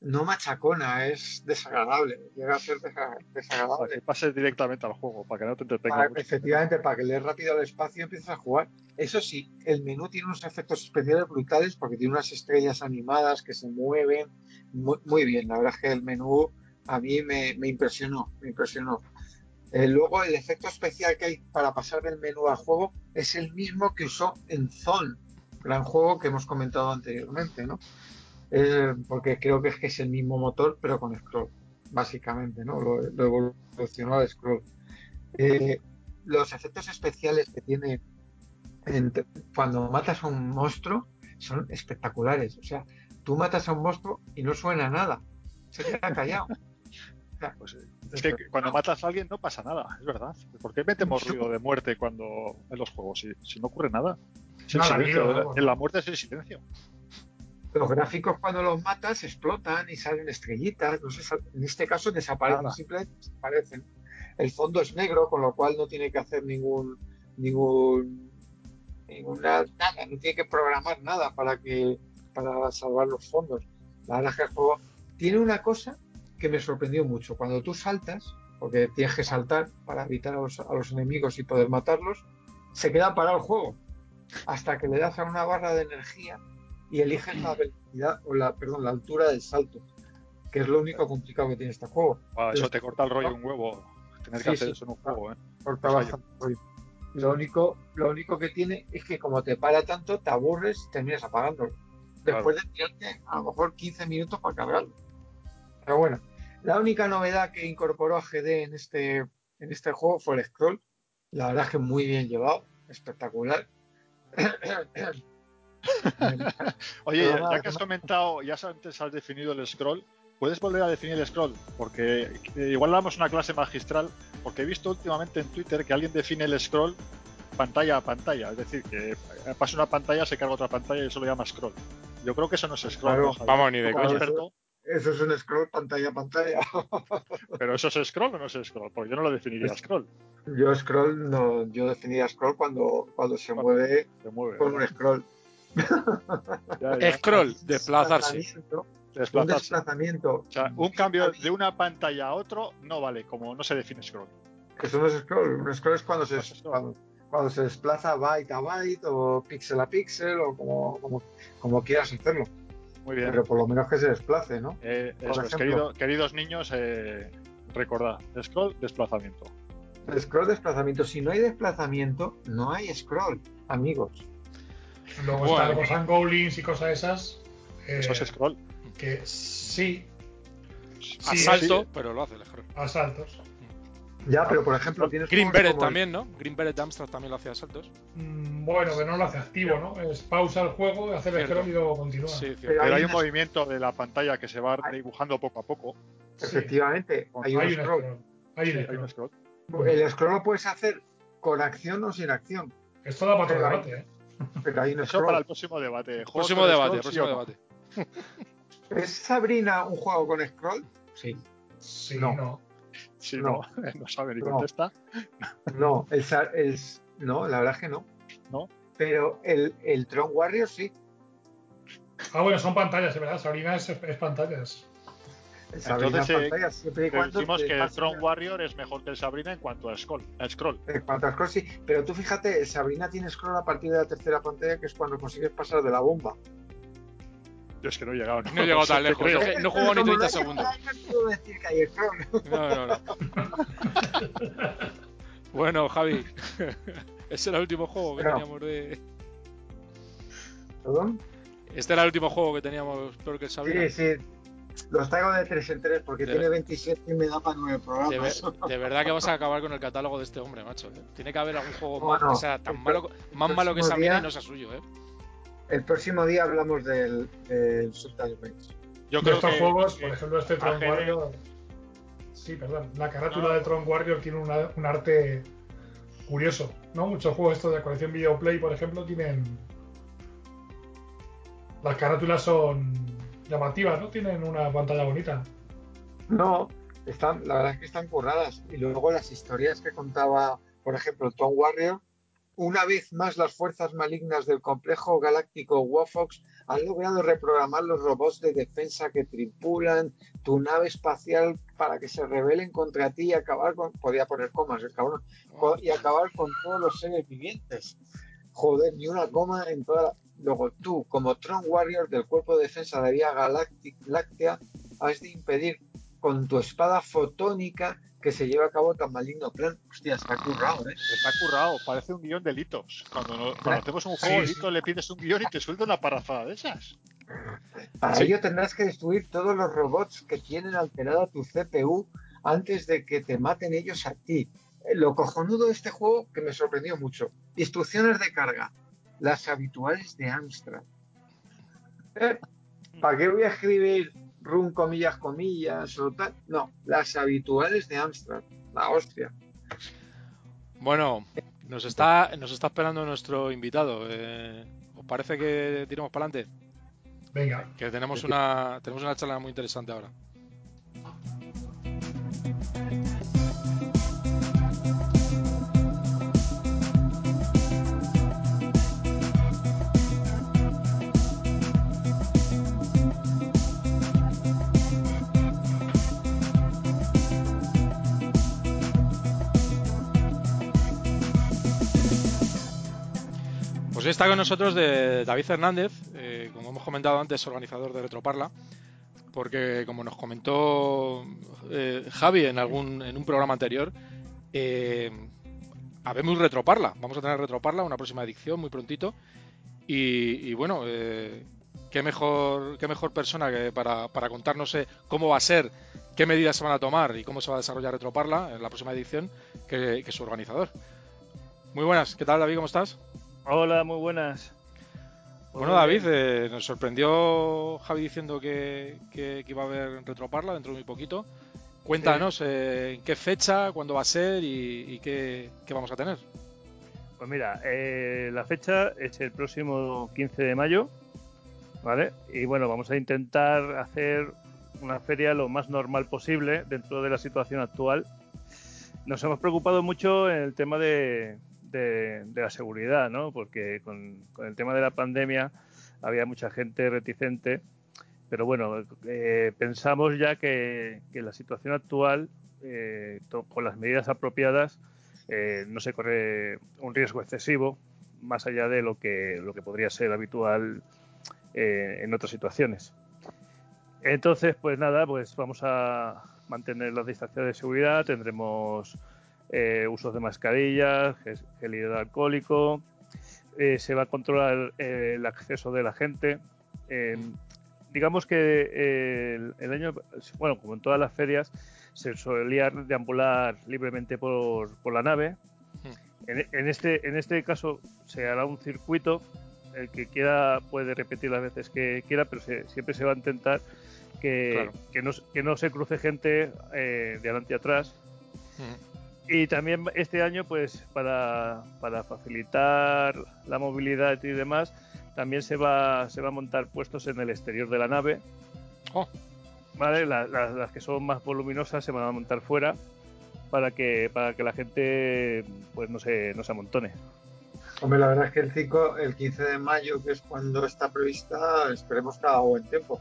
no machacona, es desagradable. Llega a ser desa- Para desagradable. que pases directamente al juego, para que no te entretenga Para- mucho. efectivamente, para que lees rápido al espacio y empieces a jugar. Eso sí, el menú tiene unos efectos especiales brutales porque tiene unas estrellas animadas que se mueven muy, muy bien. La verdad es que el menú a mí me, me impresionó, me impresionó. Eh, luego el efecto especial que hay para pasar del menú al juego es el mismo que usó en Zone, gran juego que hemos comentado anteriormente, ¿no? Eh, porque creo que es que es el mismo motor, pero con scroll, básicamente, ¿no? Lo, lo evolucionó al scroll. Eh, los efectos especiales que tiene en- cuando matas a un monstruo son espectaculares. O sea, tú matas a un monstruo y no suena nada, se queda callado. Pues, es que cuando matas a alguien no pasa nada, es verdad. ¿Por qué metemos ruido de muerte cuando en los juegos? Si, si no ocurre nada. Es el Nada, silencio. tío, vamos. en la muerte es el silencio. Los gráficos cuando los matas explotan y salen estrellitas. no sé, en este caso desaparecen, simplemente desaparecen. El fondo es negro, con lo cual no tiene que hacer ningún ningún ninguna nada, no tiene que programar nada para que para salvar los fondos. La verdad es que el juego tiene una cosa que me sorprendió mucho. Cuando tú saltas, porque tienes que saltar para evitar a los, a los enemigos y poder matarlos, se queda parado el juego hasta que le das a una barra de energía y eliges la velocidad o la perdón la altura del salto, que es lo único complicado que tiene este juego. Ah, eso te corta el rollo un huevo. Tener que Sí, hacer eso en un juego, ¿eh? Corta bastante rollo. Lo único, lo único que tiene es que como te para tanto, te aburres y terminas apagándolo. Después de tirarte a lo mejor 15 minutos para cargarlo. Pero bueno, la única novedad que incorporó GD en este, en este juego fue el scroll. La verdad es que muy bien llevado, espectacular. Oye, ya, que has comentado, ya antes has definido el scroll, ¿puedes volver a definir el scroll? Porque eh, igual damos una clase magistral, porque he visto últimamente en Twitter que alguien define el scroll pantalla a pantalla, es decir, que pasa una pantalla, se carga otra pantalla y eso lo llama scroll. Yo creo que eso no es scroll, Claro. ¿no, Javier? Vamos, ni de coña. Eso es un scroll pantalla a pantalla. pero eso es scroll o no es scroll, porque yo no lo definiría scroll, Yo scroll no, yo definía scroll cuando, cuando se Cuando- mueve se mueve. con un scroll. Ya, ya. Scroll, desplazarse. Desplazamiento, Un Desplazarse. desplazamiento. O sea, un cambio de una pantalla a otro no vale, como no se define scroll. Eso no es scroll. Un scroll es cuando se, cuando, cuando se desplaza byte a byte o píxel a píxel o como, como, como quieras hacerlo. Muy bien. Pero por lo menos que se desplace, ¿no? Eh, por eso es, ejemplo. querido- queridos niños, eh, recordad, scroll, desplazamiento. Scroll desplazamiento. Si no hay desplazamiento, no hay scroll, amigos. Luego Bueno. están los angolins y cosas esas. eh, Eso es scroll. Que sí, A Sí, salto, sí. pero lo hace el scroll. a saltos. Ya, pero por ejemplo, tienes Green Beret como también, ¿no? Green Beret de Amstrad también lo hacía a saltos. Mm, Bueno, pero no lo hace activo, ¿no? Es pausa el juego, hace el scroll y luego continúa. Sí. Pero Pero hay hay un movimiento de la pantalla que se va dibujando poco a poco. Sí, Efectivamente, hay un hay un scroll. scroll. Hay un Hay scroll. un scroll. El scroll lo puedes hacer con acción o sin acción, Esto da para hay- debate, ¿eh? Pero hay un Eso para el próximo debate. ¿Juegos Próximo debate, scroll, próximo sí o no? debate. ¿Es Sabrina un juego con scroll? Sí. Sí, No. no. Sí, No. no, no sabe ni No. contesta. No, el, el- no, la verdad es que no. No. Pero el, el Tron Warrior sí. Ah, bueno, son pantallas, es verdad. Sabrina es, es pantallas. El Sabrina Entonces, eh, pantalla, siempre y Pero cuando decimos que el Tron Warrior es mejor que el Sabrina en cuanto a scroll. A scroll. En cuanto a scroll, sí. Pero tú fíjate, el Sabrina tiene scroll a partir de la tercera pantalla, que es cuando consigues pasar de la bomba. Yo es que no he llegado. No he llegado tan lejos. creo. Que no juego ni Como 30 hay- segundos. No puedo decir que hay scroll. No, no, no. Bueno, Javi, ese era el último juego que teníamos de. ¿Perdón? Este era el último juego que teníamos peor que el Sabrina. Sí, sí. Los traigo de 3 en 3 porque De- tiene 27 y me da para 9 De, programas. ver- de verdad que vas a acabar con el catálogo de este hombre, macho. ¿eh? Tiene que haber algún juego más que sea tan el malo, más malo que Sabrina día- y no sea suyo, ¿eh? El próximo día hablamos del, del. Yo de creo estos que, juegos, que por ejemplo, este Tron Warrior. Sí, perdón. La carátula No. de Tron Warrior tiene una- un arte curioso, ¿no? Muchos juegos estos de colección Videoplay, por ejemplo, tienen. Las carátulas son llamativas, ¿no? Tienen una pantalla bonita. No, están, la verdad es que están curradas. Y luego las historias que contaba, por ejemplo, Tom Warrior. Una vez más, las fuerzas malignas del complejo galáctico Wafox han logrado reprogramar los robots de defensa que tripulan tu nave espacial para que se rebelen contra ti y acabar con. Podía poner comas, el cabrón. Y acabar con todos los seres vivientes. Joder, ni una coma en toda la. Luego tú, como Tron Warrior del cuerpo de defensa de la Vía Galácti- Láctea, has de impedir con tu espada fotónica que se lleve a cabo tan maligno plan. Hostia, está currado, ¿eh? está currado, parece un guion de litos. Cuando, no- cuando hacemos un Sí, juego, sí. Lito le pides un guion y te suelta una parrafada de esas. Para Sí. ello tendrás que destruir todos los robots que tienen alterada tu CPU antes de que te maten ellos a ti. Eh, Lo cojonudo de este juego que me sorprendió mucho. Instrucciones de carga. Las habituales de Amstrad. Eh, ¿Para qué voy a escribir run comillas comillas o tal? No, las habituales de Amstrad. La hostia. Bueno, nos está, nos está esperando nuestro invitado. eh, ¿Os parece que tiremos para adelante? Venga. Que tenemos una, tenemos una charla muy interesante ahora. Está con nosotros de David Hernández, eh, como hemos comentado antes, organizador de Retroparla, porque como nos comentó eh, Javi en algún en un programa anterior, eh, habemos retroparla. Vamos a tener retroparla, una próxima edición muy prontito. Y, bueno, eh, qué mejor qué mejor persona que para, para contarnos eh, cómo va a ser, qué medidas se van a tomar y cómo se va a desarrollar Retroparla en la próxima edición que, su organizador. Muy buenas, ¿qué tal David? ¿Cómo estás? Hola, muy buenas. Bueno, David, eh, nos sorprendió Javi diciendo que, que, iba a haber Retroparla dentro de muy poquito. Cuéntanos eh, en qué fecha, cuándo va a ser y, qué, vamos a tener. Pues mira, la fecha es el próximo 15 de mayo ¿vale? Y bueno, vamos a intentar hacer una feria lo más normal posible dentro de la situación actual. Nos hemos preocupado mucho en el tema de, la seguridad, ¿no? Porque con, el tema de la pandemia había mucha gente reticente, pero bueno, eh, pensamos ya que, que, la situación actual, eh, con las medidas apropiadas, eh, no se corre un riesgo excesivo, más allá de lo que, lo que podría ser habitual en otras situaciones. Entonces, pues nada, pues vamos a mantener las distancias de seguridad, tendremos eh, usos de mascarillas, gel hidroalcohólico, eh, se va a controlar el acceso de la gente. digamos que el, año, bueno, como en todas las ferias, se solía deambular libremente por, la nave. Hmm. En, este, en este caso se hará un circuito el que quiera puede repetir las veces que quiera, pero siempre se va a intentar que, que, no, se cruce gente eh, de adelante y atrás. Y también este año, pues para, facilitar la movilidad y demás, también se va, se va a montar puestos en el exterior de la nave. Oh. ¿Vale? las que son más voluminosas se van a montar fuera para que, para que la gente pues no se, no se amontone. Hombre, la verdad es que el 5, el 15 de mayo, que es cuando está prevista, esperemos que haga buen tiempo.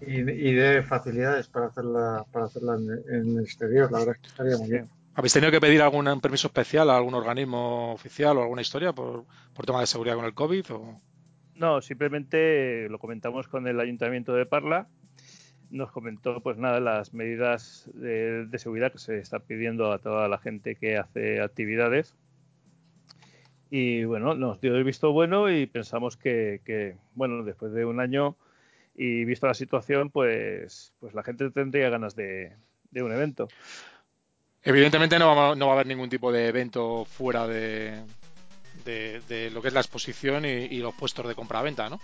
Y, de facilidades para hacerla, para hacerla en, el exterior, la verdad es que estaría muy bien. ¿Habéis tenido que pedir algún permiso especial a algún organismo oficial o alguna historia por, por tema de seguridad con el COVID? O... No, simplemente lo comentamos con el Ayuntamiento de Parla. Nos comentó, pues nada, las medidas de, de seguridad que se está pidiendo a toda la gente que hace actividades y bueno, nos dio el visto bueno y pensamos que, bueno, después de un año y visto la situación, pues, pues la gente tendría ganas de, un evento. Evidentemente no va, no va, a haber ningún tipo de evento fuera de, de, lo que es la exposición y, los puestos de compra-venta, ¿no?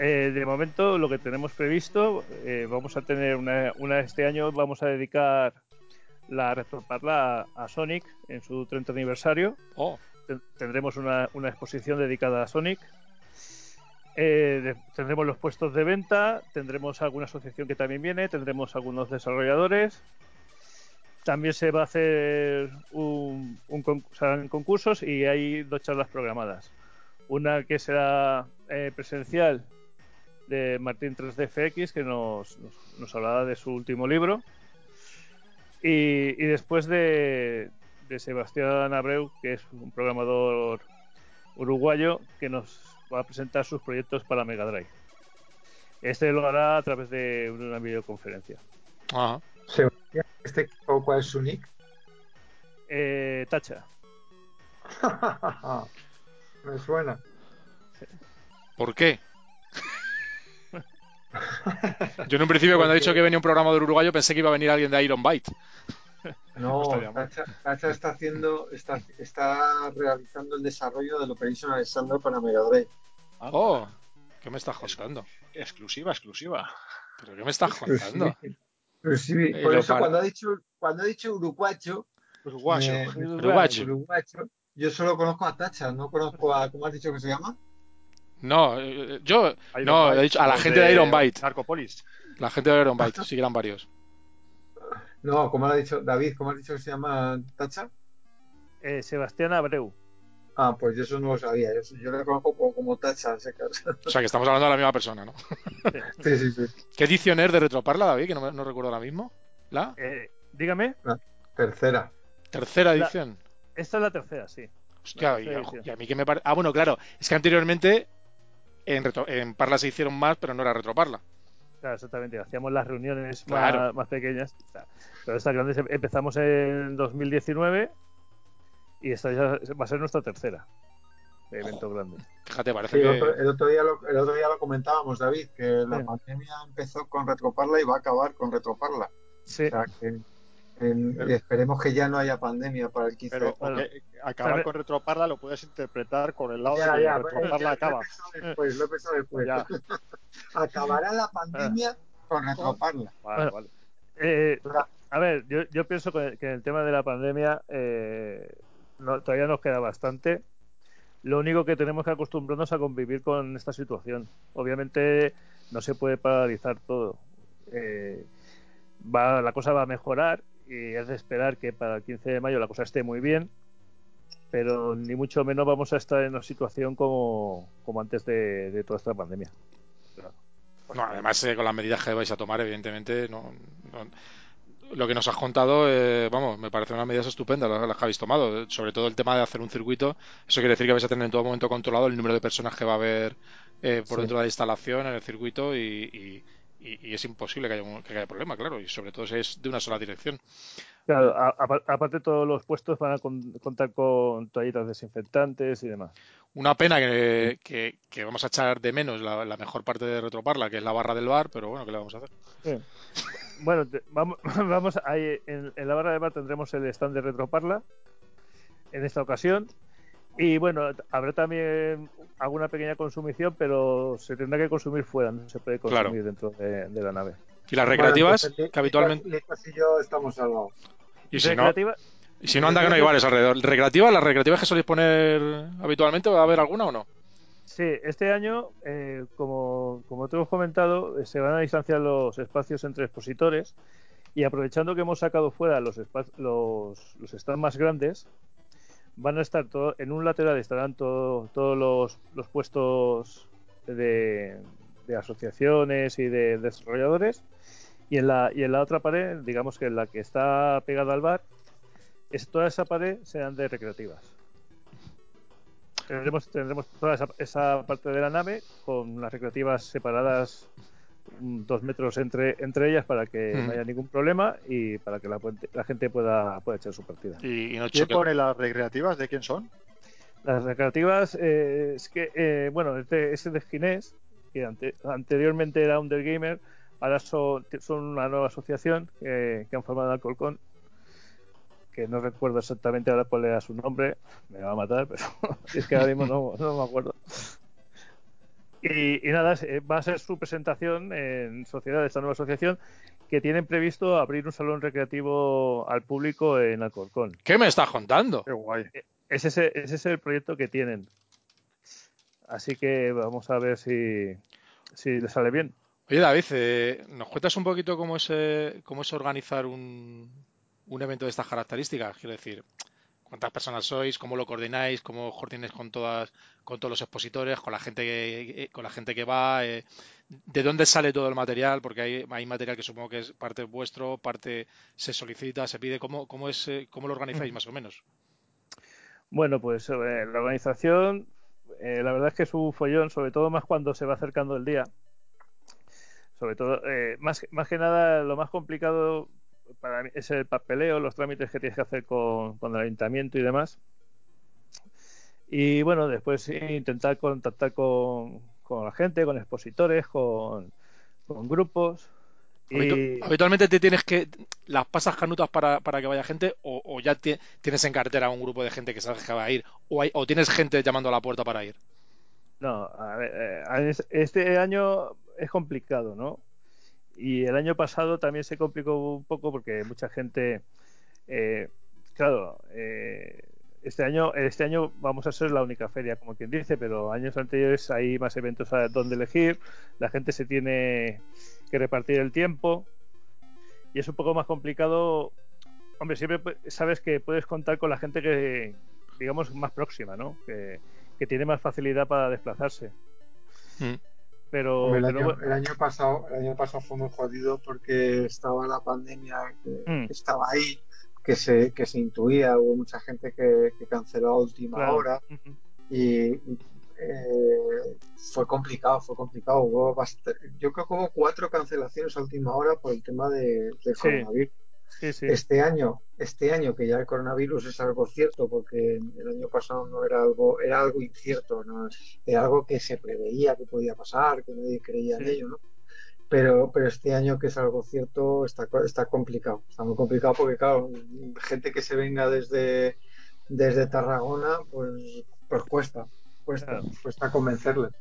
Eh, de momento lo que tenemos previsto, eh, vamos a tener una, una, este año vamos a dedicar la retroparla a, a Sonic en su 30 aniversario. Oh tendremos una, exposición dedicada a Sonic. Eh, tendremos los puestos de venta, tendremos alguna asociación que también viene, tendremos algunos desarrolladores. También se va a hacer un, concursos y hay dos charlas programadas. Una que será eh, presencial de Martín 3DFX, que nos, nos, hablará de su último libro. y después de, de Sebastián Abreu, que es un programador uruguayo que nos va a presentar sus proyectos para Mega Drive. Este lo hará a través de una videoconferencia. Ah. Sebastián, ¿este cuál es su nick? Eh, Tacha. Me suena. ¿Por qué? Yo en un principio cuando he dicho que venía un programador uruguayo pensé que iba a venir alguien de Iron Byte. No, Tacha, está haciendo, está, está realizando el desarrollo del Operation Alexander para Mega Drive. Ah, oh, ¿qué me estás contando? Exclusiva, exclusiva. ¿Pero qué me estás contando? Por eso cuando ha dicho, cuando ha dicho uruguacho, uruguacho, uruguacho. yo solo conozco a Tacha, no conozco a, ¿cómo has dicho que se llama? No, eh, yo, no, he dicho a la gente de, Iron Byte. Narcopolis. La gente de Iron Byte, sí eran varios. No, como ha dicho David, ¿cómo ha dicho que se llama Tacha? Eh, Sebastián Abreu. Ah, pues yo eso no lo sabía. Yo, le conozco como, Tacha, ese caso. O sea, que estamos hablando de la misma persona, ¿no? sí, sí, sí. ¿Qué edición es de Retroparla, David? Que no, recuerdo ahora mismo. ¿La? Eh, dígame. tercera. ¿Tercera edición? esta es la tercera, sí. Hostia, y, a, mí que me parece... Ah, bueno, claro. Es que anteriormente en, en Parla se hicieron más, pero no era Retroparla. Claro, exactamente. Hacíamos las reuniones Claro. más, más pequeñas. Pero estas grandes em- empezamos en 2019 y esta ya va a ser nuestra tercera evento grande. Fíjate, parece Sí, que. otro, el otro día lo, el otro día lo comentábamos, David, que la Sí. pandemia empezó con Retroparla y va a acabar con Retroparla. Sí, O sea, que en- esperemos que ya no haya pandemia para el 15 Pero de Bueno. acabar con retroparla lo puedes interpretar con el lado Ya, de ya, retroparla pues, ya, acaba. Lo he pensado después, lo he pensado después. Ya. Acabará la pandemia con Retroparla. Vale, Bueno. vale. Eh, a ver, yo, yo pienso que, que en el tema de la pandemia eh, no- todavía nos queda bastante. Lo único que tenemos que acostumbrarnos a convivir con esta situación. Obviamente no se puede paralizar todo. Eh, va, la cosa va a mejorar y es de esperar que para el 15 de mayo la cosa esté muy bien, pero ni mucho menos vamos a estar en una situación como, como antes de, de toda esta pandemia. No, además, eh, con las medidas que vais a tomar, evidentemente, no, no- lo que nos has contado, eh, vamos, me parecen unas medidas estupendas las, las que habéis tomado. Sobre todo el tema de hacer un circuito. Eso quiere decir que vais a tener en todo momento controlado el número de personas que va a haber eh, por Sí. dentro de la instalación, en el circuito, y, y- y- y es imposible que haya, un- que haya problema, claro. Y sobre todo si es de una sola dirección. Claro, a- apa- aparte todos los puestos van a con- contar con toallitas desinfectantes y demás. Una pena que, que- que vamos a echar de menos la, la mejor parte de Retroparla, que es la barra del bar, pero bueno, ¿qué le vamos a hacer? Sí. Bueno, te- vamos, vamos ahí en, en la barra de bar tendremos el stand de Retroparla en esta ocasión. Y bueno, habrá también alguna pequeña consumición, pero se tendrá que consumir fuera, no se puede consumir Claro. dentro de, de la nave. Y las recreativas, Bueno, entonces, que habitualmente. Y yo estamos salvados. Y si no, Recreativa- y si no anda que no hay bares alrededor. ¿Recreativas? ¿Las recreativas que soléis poner habitualmente? ¿Va a haber alguna o no? Sí, este año, eh, como, como te hemos comentado, eh, se van a distanciar los espacios entre expositores y aprovechando que hemos sacado fuera los, los, los stands más grandes, van a estar todo, en un lateral estarán todo- todos los, los puestos de, de asociaciones y de desarrolladores y en la y en la otra pared, digamos que en la que está pegada al bar, es, toda esa pared serán de recreativas. Tendremos, tendremos toda esa, esa parte de la nave con las recreativas separadas dos metros entre, entre ellas para que Mm. no haya ningún problema y para que la, puente- la gente pueda, pueda echar su partida. Y, y no ¿Quién pone las recreativas? ¿De quién son? Las recreativas, eh, es que, eh, bueno, este, ese de Ginés, que ante- anteriormente era Undergamer, ahora son, son una nueva asociación que, que han formado Alcolcón, que no recuerdo exactamente ahora cuál era su nombre, me va a matar, pero es que ahora mismo no, no me acuerdo. Y, y nada, eh, va a ser su presentación en sociedad de esta nueva asociación que tienen previsto abrir un salón recreativo al público en Alcorcón. ¿Qué me estás contando? Qué guay. Ese es, el, ese es el proyecto que tienen. Así que vamos a ver si, si le sale bien. Oye, David, eh, ¿nos cuentas un poquito cómo es, eh, cómo es organizar un, un evento de estas características? Quiero decir, ¿cuántas personas sois? ¿Cómo lo coordináis? ¿Cómo coordináis con todas, con todos los expositores, con la gente que, eh, con la gente que va? eh, ¿De dónde sale todo el material? Porque hay, hay material que supongo que es parte vuestro, parte se solicita, se pide. ¿Cómo, cómo es, eh, cómo lo organizáis más o menos? Bueno, pues eh, la organización, eh, la verdad es que es un follón, sobre todo más cuando se va acercando el día. Sobre todo, eh, más, más que nada, lo más complicado para mí es el papeleo, los trámites que tienes que hacer con, con el ayuntamiento y demás. Y bueno, después intentar contactar con, con la gente, con expositores, con, con grupos. Y, Habitualmente te tienes que las pasas canutas para, para que vaya gente o, o ya ti- tienes en cartera un grupo de gente que sabes que va a ir o, hay- o tienes gente llamando a la puerta para ir. No, a ver, eh, este año es complicado, ¿no? Y el año pasado también se complicó un poco porque mucha gente, eh, claro, eh, este año, este año vamos a ser la única feria, como quien dice, pero años anteriores hay más eventos a donde elegir, la gente se tiene que repartir el tiempo y es un poco más complicado. Hombre, siempre sabes que puedes contar con la gente que, digamos, más próxima, ¿no? Que, que tiene más facilidad para desplazarse. Mm. Pero, el, pero año, bueno, el año pasado, el año pasado fue muy jodido porque estaba la pandemia que, Mm. que estaba ahí, que se, que se intuía, hubo mucha gente que, que canceló a última claro. hora y eh, fue complicado, fue complicado. Hubo bast- yo creo que hubo cuatro cancelaciones a última hora por el tema de, Sí. coronavirus. Sí, sí. Este año, este año que ya el coronavirus es algo cierto, porque el año pasado no era algo, era algo incierto, ¿no? Era algo que se preveía que podía pasar, que nadie creía en ello, ¿no? Pero, pero este año que es algo cierto está, está complicado, está muy complicado porque claro, gente que se venga desde, desde Tarragona, pues, pues cuesta, cuesta, Claro. cuesta convencerles.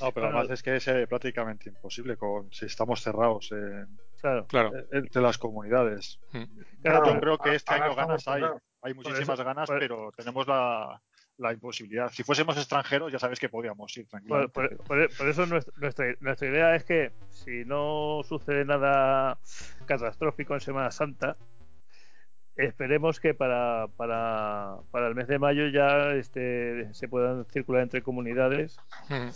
No, pero Bueno, además es que es eh, prácticamente imposible con si estamos cerrados en- Claro. Claro. entre las comunidades. Claro, Claro, Yo pero- creo que este ahora año estamos ganas hay. cerrados. Hay Por muchísimas eso- ganas, pero tenemos la, la imposibilidad. Si fuésemos extranjeros, ya sabes que podríamos ir Por, tranquilamente. por- por- por eso nuestra, nuestra, nuestra idea es que si no sucede nada catastrófico en Semana Santa, esperemos que para, para, para el mes de mayo ya este, se puedan circular entre comunidades Ujú.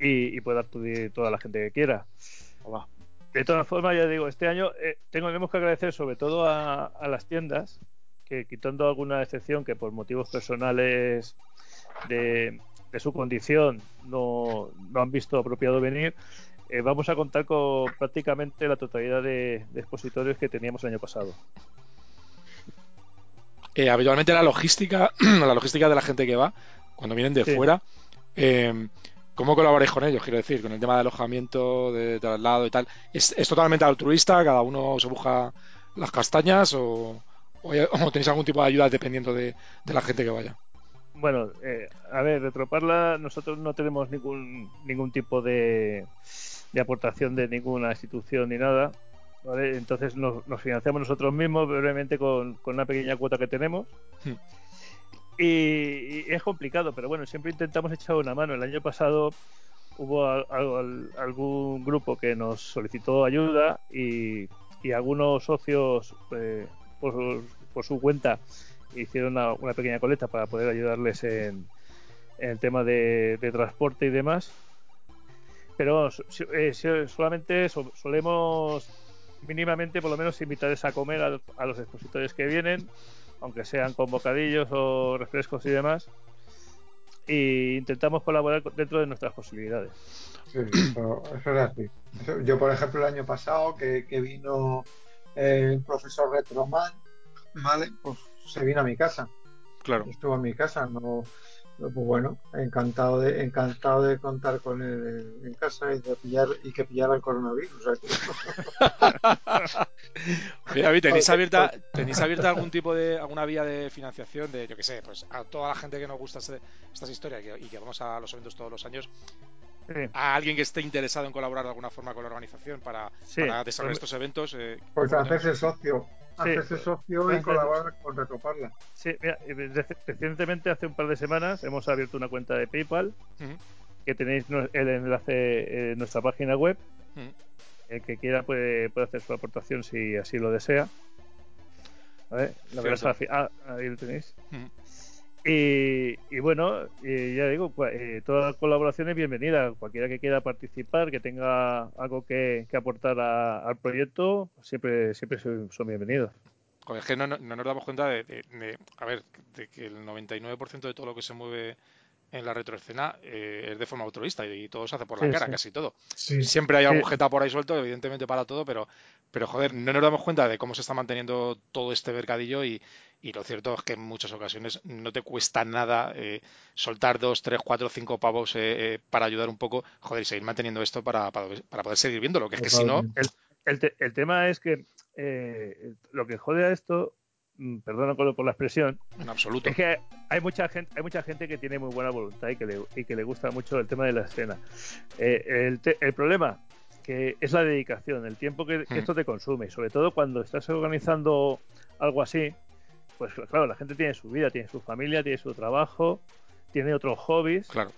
y, y pueda acudir toda la gente que quiera. Hola. De todas formas, ya digo, este año eh, tengo, tenemos que agradecer sobre todo a, a las tiendas, que quitando alguna excepción que por motivos personales de, de su condición no, no han visto apropiado venir, eh, vamos a contar con prácticamente la totalidad de, de expositores que teníamos el año pasado. Eh, habitualmente la logística, la logística de la gente que va, cuando vienen de Sí. fuera, eh, ¿cómo colaboráis con ellos? Quiero decir, con el tema de alojamiento, de traslado y tal. ¿Es, es totalmente altruista? ¿Cada uno se busca las castañas o, o hay- o tenéis algún tipo de ayuda dependiendo de, de la gente que vaya? Bueno, eh, a ver, Retroparla, nosotros no tenemos ningún ningún tipo de, de aportación de ninguna institución ni nada. ¿vale? Entonces nos, nos financiamos nosotros mismos brevemente con, con una pequeña cuota que tenemos. Hmm. Y, es complicado, pero bueno, siempre intentamos echar una mano. El año pasado hubo al- al- algún grupo que nos solicitó ayuda y, algunos socios eh, por, su cuenta hicieron una, pequeña colecta para poder ayudarles en, el tema de, transporte y demás. Pero eh, solamente so- solemos mínimamente por lo menos invitarles a comer a, a los expositores que vienen, aunque sean con bocadillos o refrescos y demás. Y intentamos colaborar dentro de nuestras posibilidades. Sí, eso, eso es así. Eso- yo, por ejemplo, el año pasado que, que vino eh, el profesor Retroman, ¿vale? Pues se vino a mi casa. Claro. Estuvo en mi casa, no, pues bueno, encantado de, encantado de contar con él en, en casa y de pillar y que pillara el coronavirus. Oye, David, ¿tenéis abierta, ¿tenéis abierta algún tipo de, alguna vía de financiación de, yo que sé, pues a toda la gente que nos gusta este- estas historias y que, y que vamos a los eventos todos los años, Sí, a alguien que esté interesado en colaborar de alguna forma con la organización para, Sí, para desarrollar pues- estos eventos? eh, Pues ¿cómo lo hacerse socio, Sí, pues, y colaborar con Retroparla. sí, mira, eh, reci- recientemente, hace un par de semanas, hemos abierto una cuenta de PayPal que tenéis el enlace en nuestra página web. El que quiera puede, puede hacer su aportación si así lo desea. ¿Vale? La verdad. Ah, ahí lo tenéis. Ujú. Y, y bueno, y ya digo, cua- eh, toda colaboración es bienvenida. Cualquiera que quiera participar, que tenga algo que, aportar al proyecto, siempre, siempre son, bienvenidos. Es que no, no- no nos damos cuenta de- a ver, de que el 99% de todo lo que se mueve en la retroescena eh, es de forma altruista y, todo se hace por la Sí, cara, sí. casi todo. Sí. Siempre hay algún jeta por ahí suelto, evidentemente para todo, pero, pero joder, no nos damos cuenta de cómo se está manteniendo todo este mercadillo y, y lo cierto es que en muchas ocasiones no te cuesta nada eh, soltar dos, tres, cuatro, cinco pavos eh, eh, para ayudar un poco, joder, y seguir manteniendo esto para, para, para poder seguir viéndolo, que es que si no. El, te- el tema es que eh, lo que jode a esto, perdona por, la expresión, en absoluto. Es que hay mucha gente, hay mucha gente que tiene muy buena voluntad y que le, y que le gusta mucho el tema de la escena. Eh, el, te- el problema que es la dedicación, el tiempo que, que Mm. esto te consume, y sobre todo cuando estás organizando algo así, pues claro, la gente tiene su vida, tiene su familia, tiene su trabajo, tiene otros hobbies, Claro,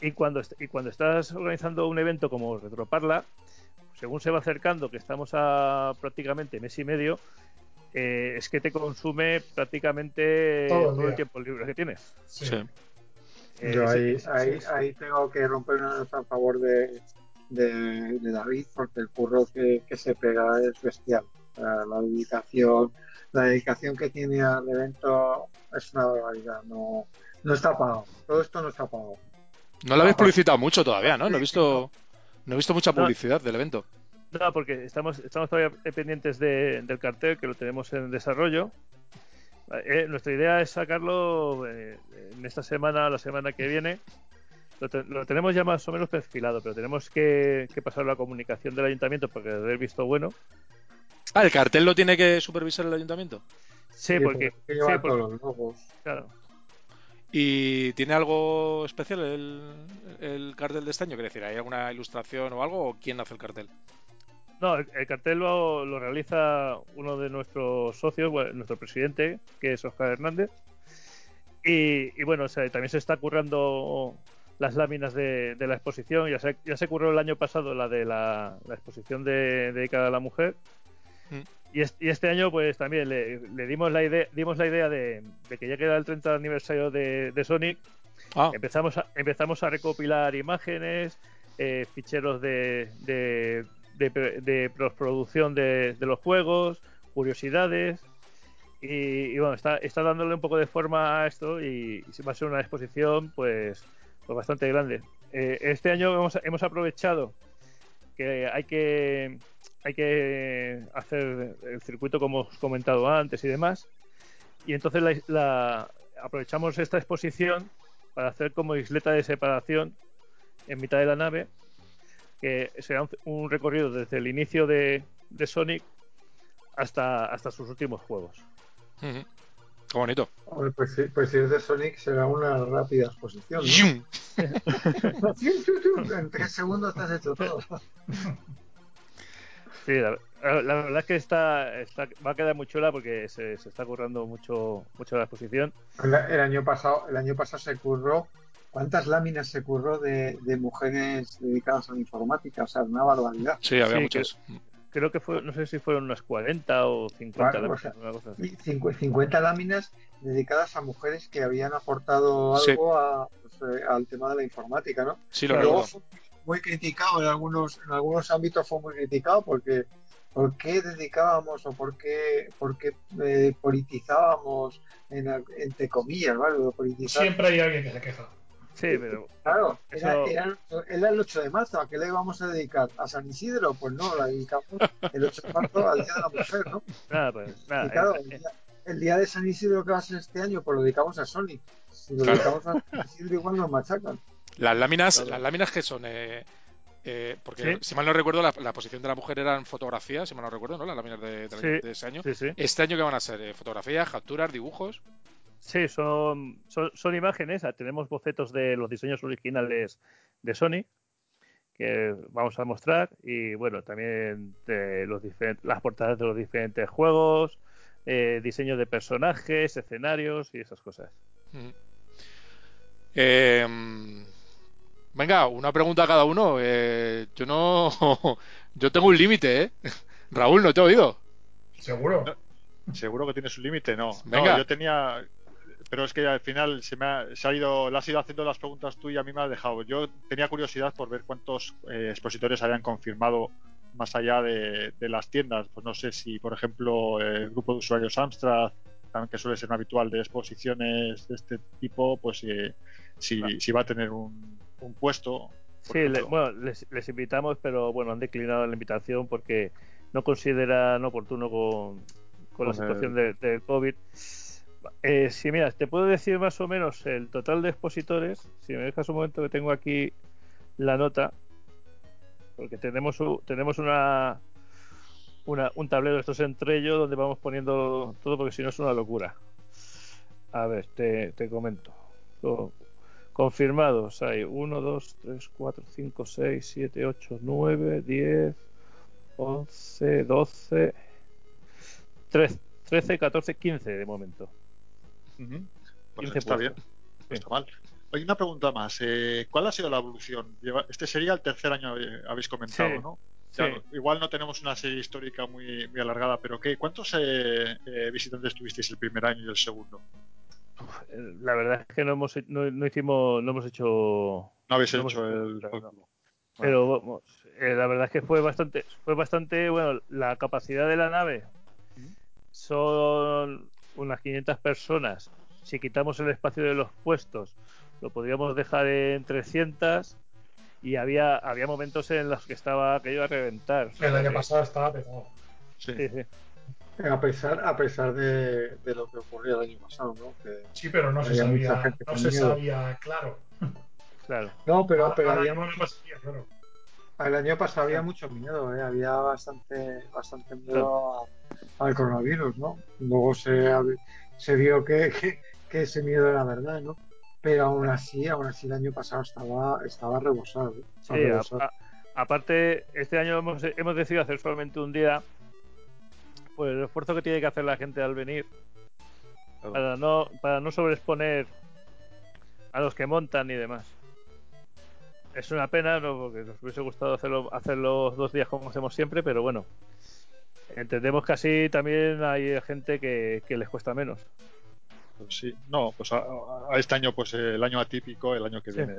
y cuando, y cuando estás organizando un evento como Retroparla, según se va acercando, que estamos a prácticamente mes y medio, eh, es que te consume prácticamente Todo el todo, el día. tiempo libre que tienes. Sí. sí. Eh, Yo ahí, tengo que romper una lanza a favor de, de, de David porque el curro que, que se pega es bestial. La dedicación, la dedicación que tiene al evento es una barbaridad. No, no está pagado. Todo esto no está pagado. No lo habéis publicitado mucho todavía, ¿no? No he visto, no he visto mucha publicidad del evento. No, porque estamos, estamos todavía pendientes de- del cartel, que lo tenemos en desarrollo. Eh, nuestra idea es sacarlo eh, en esta semana, la semana que viene. Lo, te- lo tenemos ya más o menos perfilado, pero tenemos que, que pasar la comunicación del ayuntamiento porque debe haber visto bueno. Ah, ¿el cartel lo tiene que supervisar el ayuntamiento? Sí, porque, que lleva sí, porque- todos los logos. claro. ¿Y tiene algo especial el, el cartel de este año? Decir, ¿hay alguna ilustración o algo? ¿O quién hace el cartel? No, el, el cartel lo, lo realiza uno de nuestros socios, bueno, nuestro presidente, que es Oscar Hernández. Y, y bueno, o sea, también se está currando las láminas de, de la exposición. Ya se, ya se curró el año pasado la de la, la exposición de- dedicada a la mujer. Mm. Y, este, y este año, pues también le, le dimos la idea, dimos la idea de, de que ya queda el 30 aniversario de, de Sonic, Ah, empezamos a, empezamos a recopilar imágenes, eh, ficheros de, de, de, de postproducción de, de los juegos, curiosidades. Y, bueno, está, está dándole un poco de forma a esto y, y va a ser una exposición pues, pues bastante grande. Eh, este año hemos, hemos aprovechado que hay que hay que hacer el circuito como os comentado antes y demás. Y entonces la- aprovechamos esta exposición para hacer como isleta de separación en mitad de la nave, que será un, un recorrido desde el inicio de, de Sonic hasta, hasta sus últimos juegos. Qué bonito. Hombre, Pues, si- pues si es de Sonic será una rápida exposición. ¿no? ¡Yum! en tres segundos te has hecho todo. Sí, la, la verdad es que está, está- va a quedar muy chula porque se, se está currando mucho, mucho la exposición. El, el año pasado, el año pasado se curró. ¿Cuántas láminas se curró de, de mujeres dedicadas a la informática? O sea, una barbaridad. Sí, había Sí, muchas. Creo que fue, no sé si fueron unas 40 o 50 Vale, o láminas, sea, una cosa así. Y cincu- 50 láminas dedicadas a mujeres que habían aportado Sí. algo a, pues, eh, al tema de la informática, ¿no? Sí, lo Claro. Luego fue muy criticado en algunos, en algunos ámbitos fue muy criticado porque ¿por qué dedicábamos o por qué, por qué eh, politizábamos en, al- entre comillas, ¿vale? Politizar. Siempre hay alguien que se queja. Sí, pero Claro, era, Eso- era, era el 8 de marzo, ¿a qué le íbamos a dedicar? ¿A San Isidro? Pues no, la dedicamos el 8 de marzo al Día de la Mujer, ¿no? nada, pues nada. Y claro, eh, el día, el día de San Isidro que va a ser este año, pues lo dedicamos a Sonic. Si lo Claro. dedicamos a San Isidro, igual nos machacan. Las láminas, Claro. las láminas que son, eh, eh, porque Sí. si mal no recuerdo, la, la posición de la mujer eran fotografías, si mal no recuerdo, ¿no? Las láminas de, de- Sí. de ese año. sí, sí. Este año, ¿qué van a ser? Eh, ¿Fotografías, capturas, dibujos? Sí, son, son, son imágenes. ah, Tenemos bocetos de los diseños originales de Sony que vamos a mostrar y bueno, también de los diferentes, las portadas de los diferentes juegos, eh, diseños de personajes, escenarios y esas cosas. Ujú. Eh, venga, una pregunta a cada uno. Eh, yo no. Yo tengo un límite, ¿eh? Raúl, no te he oído. Seguro. Seguro que tienes un límite, no. Venga. No, yo tenía. Pero es que al final se me ha, se ha ido, le has ido haciendo las preguntas tú y a mí me has dejado. Yo tenía curiosidad por ver cuántos eh, expositores habían confirmado más allá de, de las tiendas. Pues no sé si, por ejemplo, el grupo de usuarios Amstrad, que suele ser un habitual de exposiciones de este tipo, pues eh, si, Claro. si va a tener un, un puesto. Sí, le- bueno, les, les invitamos, pero bueno, han declinado la invitación porque no consideran oportuno con, con la situación de- del COVID. Eh, sí, mira, te puedo decir más o menos el total de expositores. Si me dejas un momento que tengo aquí la nota, porque tenemos tenemos una, una un tablero estos entre ellos donde vamos poniendo todo porque si no es una locura. A ver, te, te comento. Co- Confirmados hay 1, 2, 3, 4, 5, 6, 7, 8, 9, 10, 11, 12, 13, 13 14, 15 de momento. Pues 15 está puestos. bien, no está mal. Oye, una pregunta más. eh, ¿Cuál ha sido la evolución? Este sería el tercer año, eh, habéis comentado, Sí, ¿no? sí. Igual no tenemos una serie histórica muy, muy alargada, pero ¿qué? ¿cuántos eh, eh, visitantes tuvisteis el primer año y el segundo? La verdad es que no hemos, he- no, no hicimos, no hemos hecho, No habéis No hecho el no. pero vamos, eh, la verdad es que fue bastante, fue bastante, bueno, la capacidad de la nave son unas 500 personas. Si quitamos el espacio de los puestos, lo podríamos dejar en 300 y había había momentos en los que estaba que iba a reventar. El año pasado estaba pegado. Sí, sí. A pesar, a pesar de, de lo que ocurrió el año pasado, ¿no? Que Sí, pero no se sabía, gente no se miedo. sabía claro. Claro. No, pero, Ahora- pero ahora había mismo mucho- no pasaría, claro. el año pasado había mucho miedo, ¿eh? había bastante, bastante miedo a- al coronavirus, ¿no? Luego se, se vio que, que, que ese miedo era verdad, ¿no? Pero aún así, aún así el año pasado estaba, estaba rebosado. Estaba Sí, a- rebosado. a- aparte, este año hemos, hemos decidido hacer solamente un día por el esfuerzo que tiene que hacer la gente al venir Claro. para no, para no sobreexponer a los que montan y demás. Es una pena, ¿no? porque nos hubiese gustado hacerlo, hacerlo dos días como hacemos siempre, pero bueno, entendemos que así también hay gente que, que les cuesta menos. Pues sí, no, pues a, a este año, pues eh, el año atípico, el año que Sí. viene,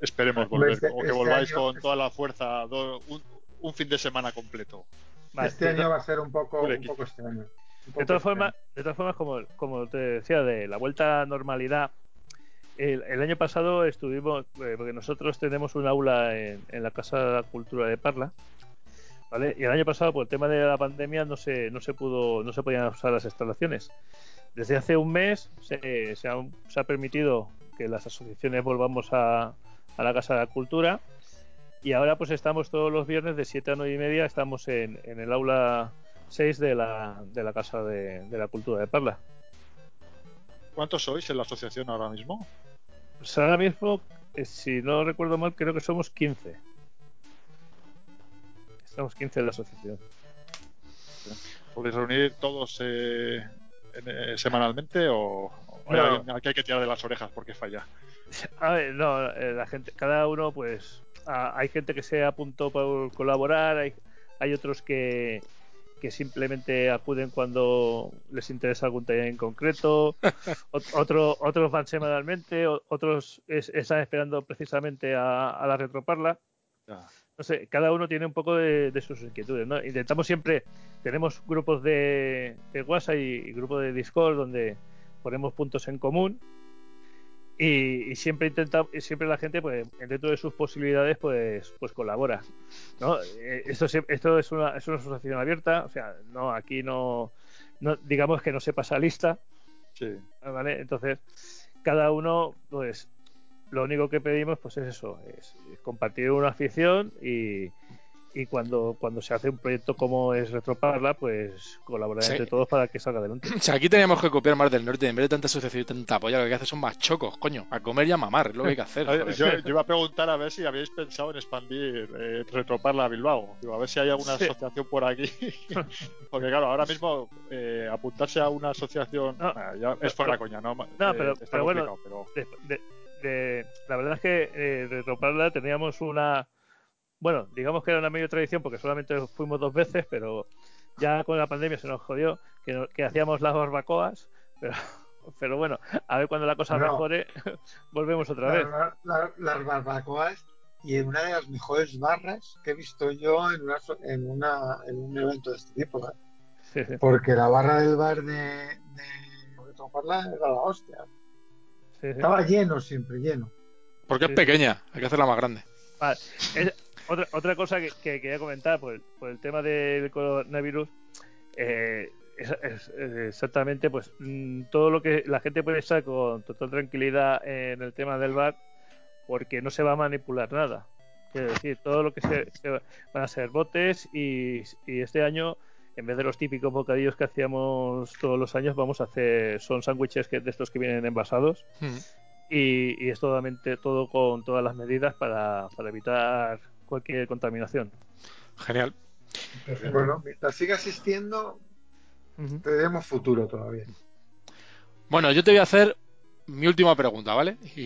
esperemos Hombre, volver, este- o que este volváis año- con toda la fuerza, do- un, un fin de semana completo. Vale, este año va a ser un poco, un poco año. Un poco De todas formas, de todas formas como, como te decía, de la vuelta a normalidad, el, el año pasado estuvimos, eh, porque nosotros tenemos un aula en, en la Casa de la Cultura de Parla, ¿vale? Y el año pasado, por el tema de la pandemia, no se, no se pudo, no se podían usar las instalaciones. Desde hace un mes se, se ha, se ha permitido que las asociaciones volvamos a, a la Casa de la Cultura y ahora pues estamos todos los viernes de 7 a 9 y media, estamos en, en el aula 6 de la, de la Casa de, de la Cultura de Parla. ¿Cuántos sois en la asociación ahora mismo? Pues ahora mismo, eh, si no recuerdo mal, creo que somos 15. Estamos 15 en la asociación. ¿Podéis reunir todos eh, en- eh, semanalmente o, o hay No. que hay que tirar de las orejas porque falla? A ver, no, eh, la gente, cada uno, pues, a- hay gente que se apuntó para colaborar, hay, hay otros que, que simplemente acuden cuando les interesa algún taller en concreto, Ot- otro, otros van semanalmente, otros es- están esperando precisamente a, a la retroparla. No sé, cada uno tiene un poco de, de sus inquietudes, ¿no? Intentamos siempre, tenemos grupos de, de WhatsApp y, y grupos de Discord donde ponemos puntos en común y, y siempre intenta, y siempre la gente, pues, dentro de sus posibilidades, pues, pues colabora, ¿no? Eh, Esto, esto es una, es una asociación abierta, o sea, no, aquí no, no, digamos que no se pasa lista, Sí. ¿vale? Entonces, cada uno, pues, lo único que pedimos, pues es eso, es compartir una afición y, y cuando, cuando se hace un proyecto como es Retroparla, pues colaborar Sí. entre todos para que salga adelante. O sea, aquí teníamos que copiar más del norte. En vez de tanta asociación y tanta polla, lo que hay que hacer son más chocos, coño. A comer y a mamar, es lo que hay que hacer. Yo, yo iba a preguntar a ver si habéis pensado en expandir eh, Retroparla a Bilbao. Digo, a ver si hay alguna Sí. asociación por aquí. Porque claro, ahora mismo eh, apuntarse a una asociación No, ah, ya es fuera coña, ¿no? No, Eh, pero- está pero bueno, pero de- de- de- la verdad es que eh, Retroparla teníamos una, bueno, digamos que era una medio tradición porque solamente fuimos dos veces, pero ya con la pandemia se nos jodió que, que hacíamos las barbacoas, pero, pero bueno, a ver cuando la cosa No. mejore, volvemos otra vez. La- la- las barbacoas y en una de las mejores barras que he visto yo en, una, en, una, en un evento de este tipo. ¿eh? Sí, sí, Porque la barra del bar de, de Retroparla era la hostia. Sí. Estaba lleno siempre, lleno. Porque es sí. pequeña, hay que hacerla más grande. Vale. Es- otra, otra cosa que, que quería comentar por el, por el tema del coronavirus eh, es, es- es exactamente pues mm, todo lo que la gente puede estar con total tranquilidad en el tema del bar porque no se va a manipular nada. Quiero decir, todo lo que se, se va- van a ser botes y, y este año en vez de los típicos bocadillos que hacíamos todos los años vamos a hacer son sándwiches que, de estos que vienen envasados Mm. y, y es totalmente todo con todas las medidas para, para evitar cualquier contaminación. Genial. Perfecto. Bueno, mientras siga existiendo, tenemos futuro todavía. Bueno, yo te voy a hacer mi última pregunta, ¿vale? Y,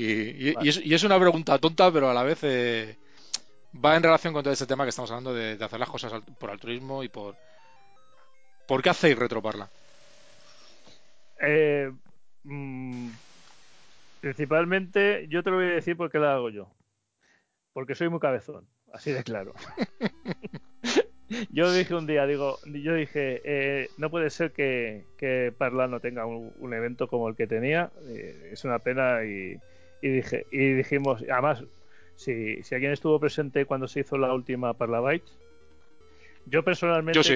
y- Vale. y es, y es una pregunta tonta, pero a la vez eh, va en relación con todo este tema que estamos hablando de, de hacer las cosas al- por altruismo y por... ¿Por qué hacéis retroparla? Eh, mm, principalmente, yo te lo voy a decir porque la hago yo. Porque soy muy cabezón, así de claro. yo dije un día, digo, yo dije, eh, no puede ser que, que Parla no tenga un, un evento como el que tenía. eh, es una pena y, Y dije, y dijimos, además, si, si alguien estuvo presente cuando se hizo la última Parlabytes, yo personalmente, Yo sí.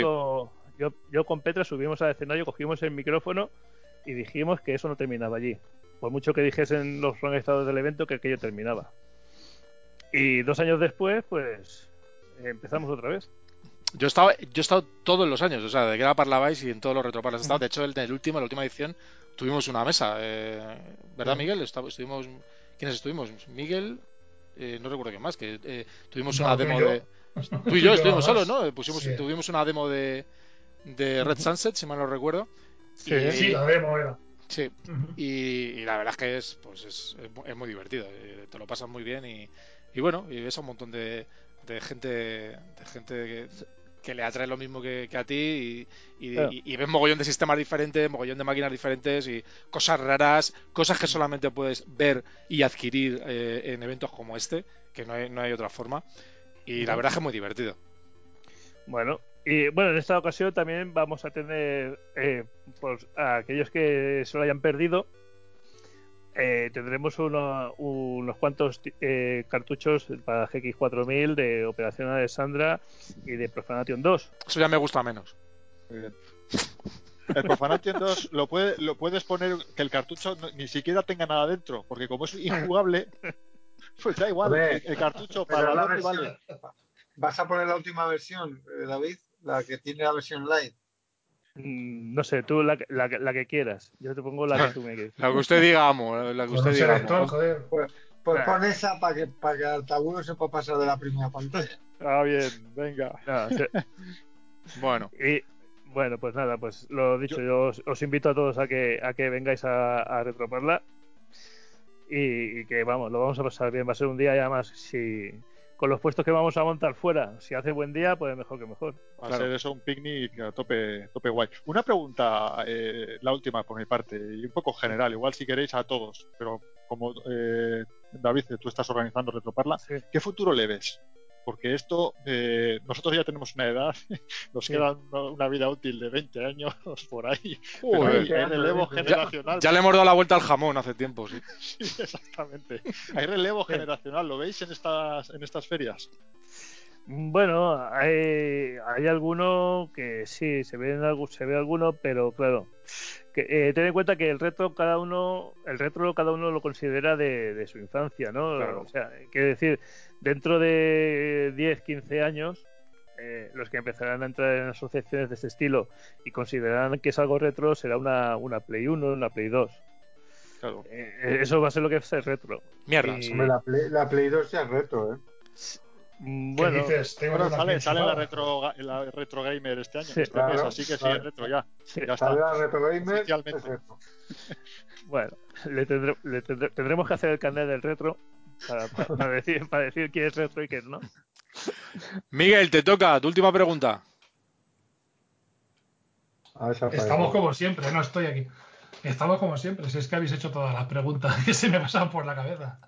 Yo, yo con Petra subimos al escenario, cogimos el micrófono y dijimos que eso no terminaba allí. Por mucho que dijesen los organizadores del evento que aquello terminaba. Y dos años después, pues empezamos otra vez. Yo he estado, yo he estado todos los años, o sea, de que era Parlabais y en todos los retroparlas he estado. De hecho, el, el último, la última edición, tuvimos una mesa. eh, ¿Verdad, Sí. Miguel? Estuvimos, ¿Quiénes estuvimos? Miguel, eh, no recuerdo quién más, que eh, tuvimos No, una demo yo. de... Tú y yo estuvimos solos, ¿no? Pusimos, Sí. Tuvimos una demo de, de Red Sunset, si mal no recuerdo. Sí. Y- Sí, la demo era. sí, y, y la verdad es que es, pues es, es mu- es muy divertido, eh, te lo pasas muy bien y, y bueno, y ves a un montón de, de gente de gente que, que le atrae lo mismo que, que a ti y, y, Claro. y- y ves mogollón de sistemas diferentes, mogollón de máquinas diferentes y cosas raras, cosas que solamente puedes ver y adquirir eh, en eventos como este, que no hay, no hay otra forma. Y la verdad es que es muy divertido. Bueno, y bueno, en esta ocasión también vamos a tener, eh, pues, a aquellos que se lo hayan perdido, eh, tendremos uno- unos cuantos ti- eh, cartuchos para GX4000 de Operación Alessandra y de Profanation 2. Eso ya me gusta menos. Muy bien. El Profanation 2 lo, puede, lo puedes poner que el cartucho no- ni siquiera tenga nada dentro, porque como es injugable, pues da igual. El, el cartucho para la vale. ¿Vas a poner la última versión, eh, David? La que tiene la versión light. Mm, No sé, tú la, que- la, que- la que quieras. Yo te pongo la que tú me quieres. La que usted diga, amo, la que usted un diga. amo. joder. Pues Ah. pon esa para que, para que Altabuno se pueda pasar de la primera pantalla. Ah, bien, venga. No, se- Bueno, y bueno, pues nada, pues lo dicho, yo, os, os invito a todos a que, a que vengáis a, a retroparla y, y que vamos, lo vamos a pasar bien. Va a ser un día ya más si con los puestos que vamos a montar fuera, si hace buen día, pues mejor que mejor. Va a Claro. ser eso un picnic a tope, tope guay. Una pregunta, eh, la última por mi parte, y un poco general, igual si queréis a todos, pero como eh, David, tú estás organizando Retroparla, Sí. ¿qué futuro le ves? Porque esto, eh, nosotros ya tenemos una edad, nos Sí. queda una, una vida útil de 20 años por ahí, pero Joder. hay, hay relevo generacional. ya le hemos dado la vuelta al jamón hace tiempo, sí. Sí, exactamente. Hay relevo Sí. generacional, ¿lo veis en estas, en estas ferias? Bueno, hay, hay alguno que sí, se ve, en se ve alguno, pero claro, que, eh, ten en cuenta que el retro cada uno, el retro cada uno lo considera de, de su infancia, ¿no? Claro. O sea, quiere decir, dentro de 10, 15 años, eh, los que empezarán a entrar en asociaciones de este estilo y considerarán que es algo retro será una, una Play 1, una Play 2. Claro. Eh, eso va a ser lo que es el retro. Mierda. Y- Hombre, la Play, la Play 2 ya es reto, ¿eh? Mm, ¿Qué Bueno, dices? Sale, la, retro, la retro gamer este año, Sí, este claro, mes, así que sí, claro. es retro ya. sí. Ya Sale está. la Retro Gamer, es. Bueno, le tendré- le tendré- tendremos que hacer el carnet del retro para, para- para decir, para decir quién es retro y quién no. Miguel, te toca, tu última pregunta. Estamos como siempre, no estoy aquí. Estamos como siempre, si es que habéis hecho todas las preguntas que se me pasan por la cabeza.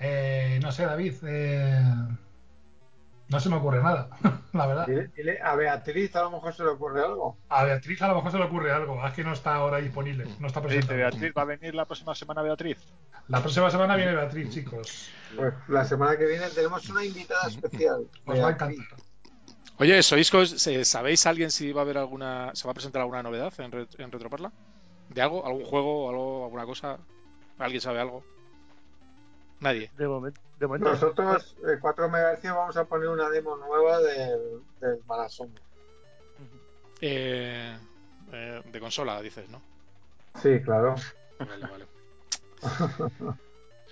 Eh, no sé, David. eh, no se me ocurre nada, la verdad. Dile- dile a Beatriz a lo mejor se le ocurre algo. A Beatriz a lo mejor se le ocurre algo, es que no está ahora disponible, no está presente. Beatriz, ¿va a venir la próxima semana Beatriz? La próxima semana viene Beatriz, chicos. Pues la semana que viene tenemos una invitada especial. Os va a encantar. Oye, ¿sois ¿sabéis alguien si va a haber alguna, se va a presentar alguna novedad en, Ret- en Retroparla? ¿De algo? ¿Algún juego? Algo, ¿Alguna cosa? ¿Alguien sabe algo? Nadie. De momento, de momento Nosotros, eh, 4 MHz, vamos a poner una demo nueva del, del Malasombra. Eh, eh, de consola, dices, ¿no? Sí, claro. Vale, vale.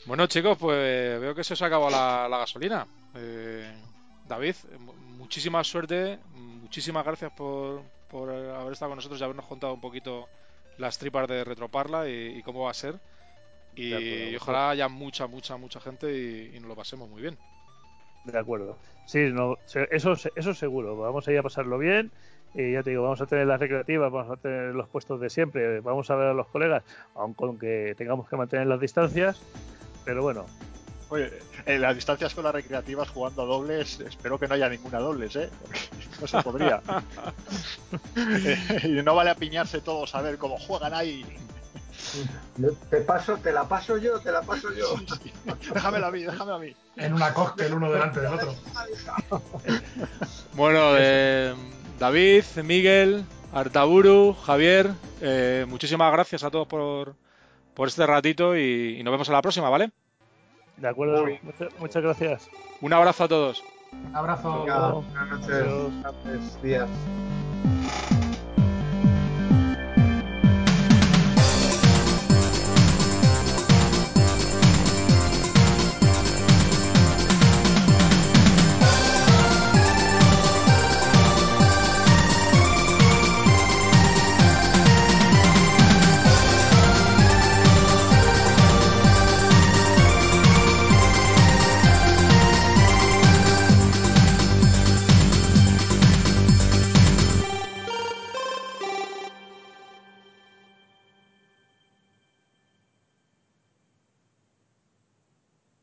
Bueno, chicos, pues veo que se os ha acabado la, la gasolina. Eh, David, mu- muchísima suerte, muchísimas gracias por, por haber estado con nosotros y habernos contado un poquito las tripas de Retroparla y, y cómo va a ser. Y, ojalá haya mucha, mucha, mucha gente y, y nos lo pasemos muy bien. de acuerdo. Sí, no, eso, eso seguro. Vamos a ir a pasarlo bien. Y ya te digo, vamos a tener las recreativas, vamos a tener los puestos de siempre, vamos a ver a los colegas, aunque tengamos que mantener las distancias. Pero bueno, Oye, en las distancias con las recreativas jugando a dobles, espero que no haya ninguna dobles, ¿eh? No se podría. y no vale apiñarse todos a ver cómo juegan ahí. Te paso, te la paso yo, te la paso yo. Déjamela a mí, déjamela a mí. En una cóctel uno delante del otro. Bueno, eh, David, Miguel, Artaburu, Javier, eh, muchísimas gracias a todos por, por este ratito y, y nos vemos en la próxima, ¿vale? De acuerdo, muchas, muchas gracias. Un abrazo a todos. Un abrazo. Venga, buenas noches, Adiós. tardes, días.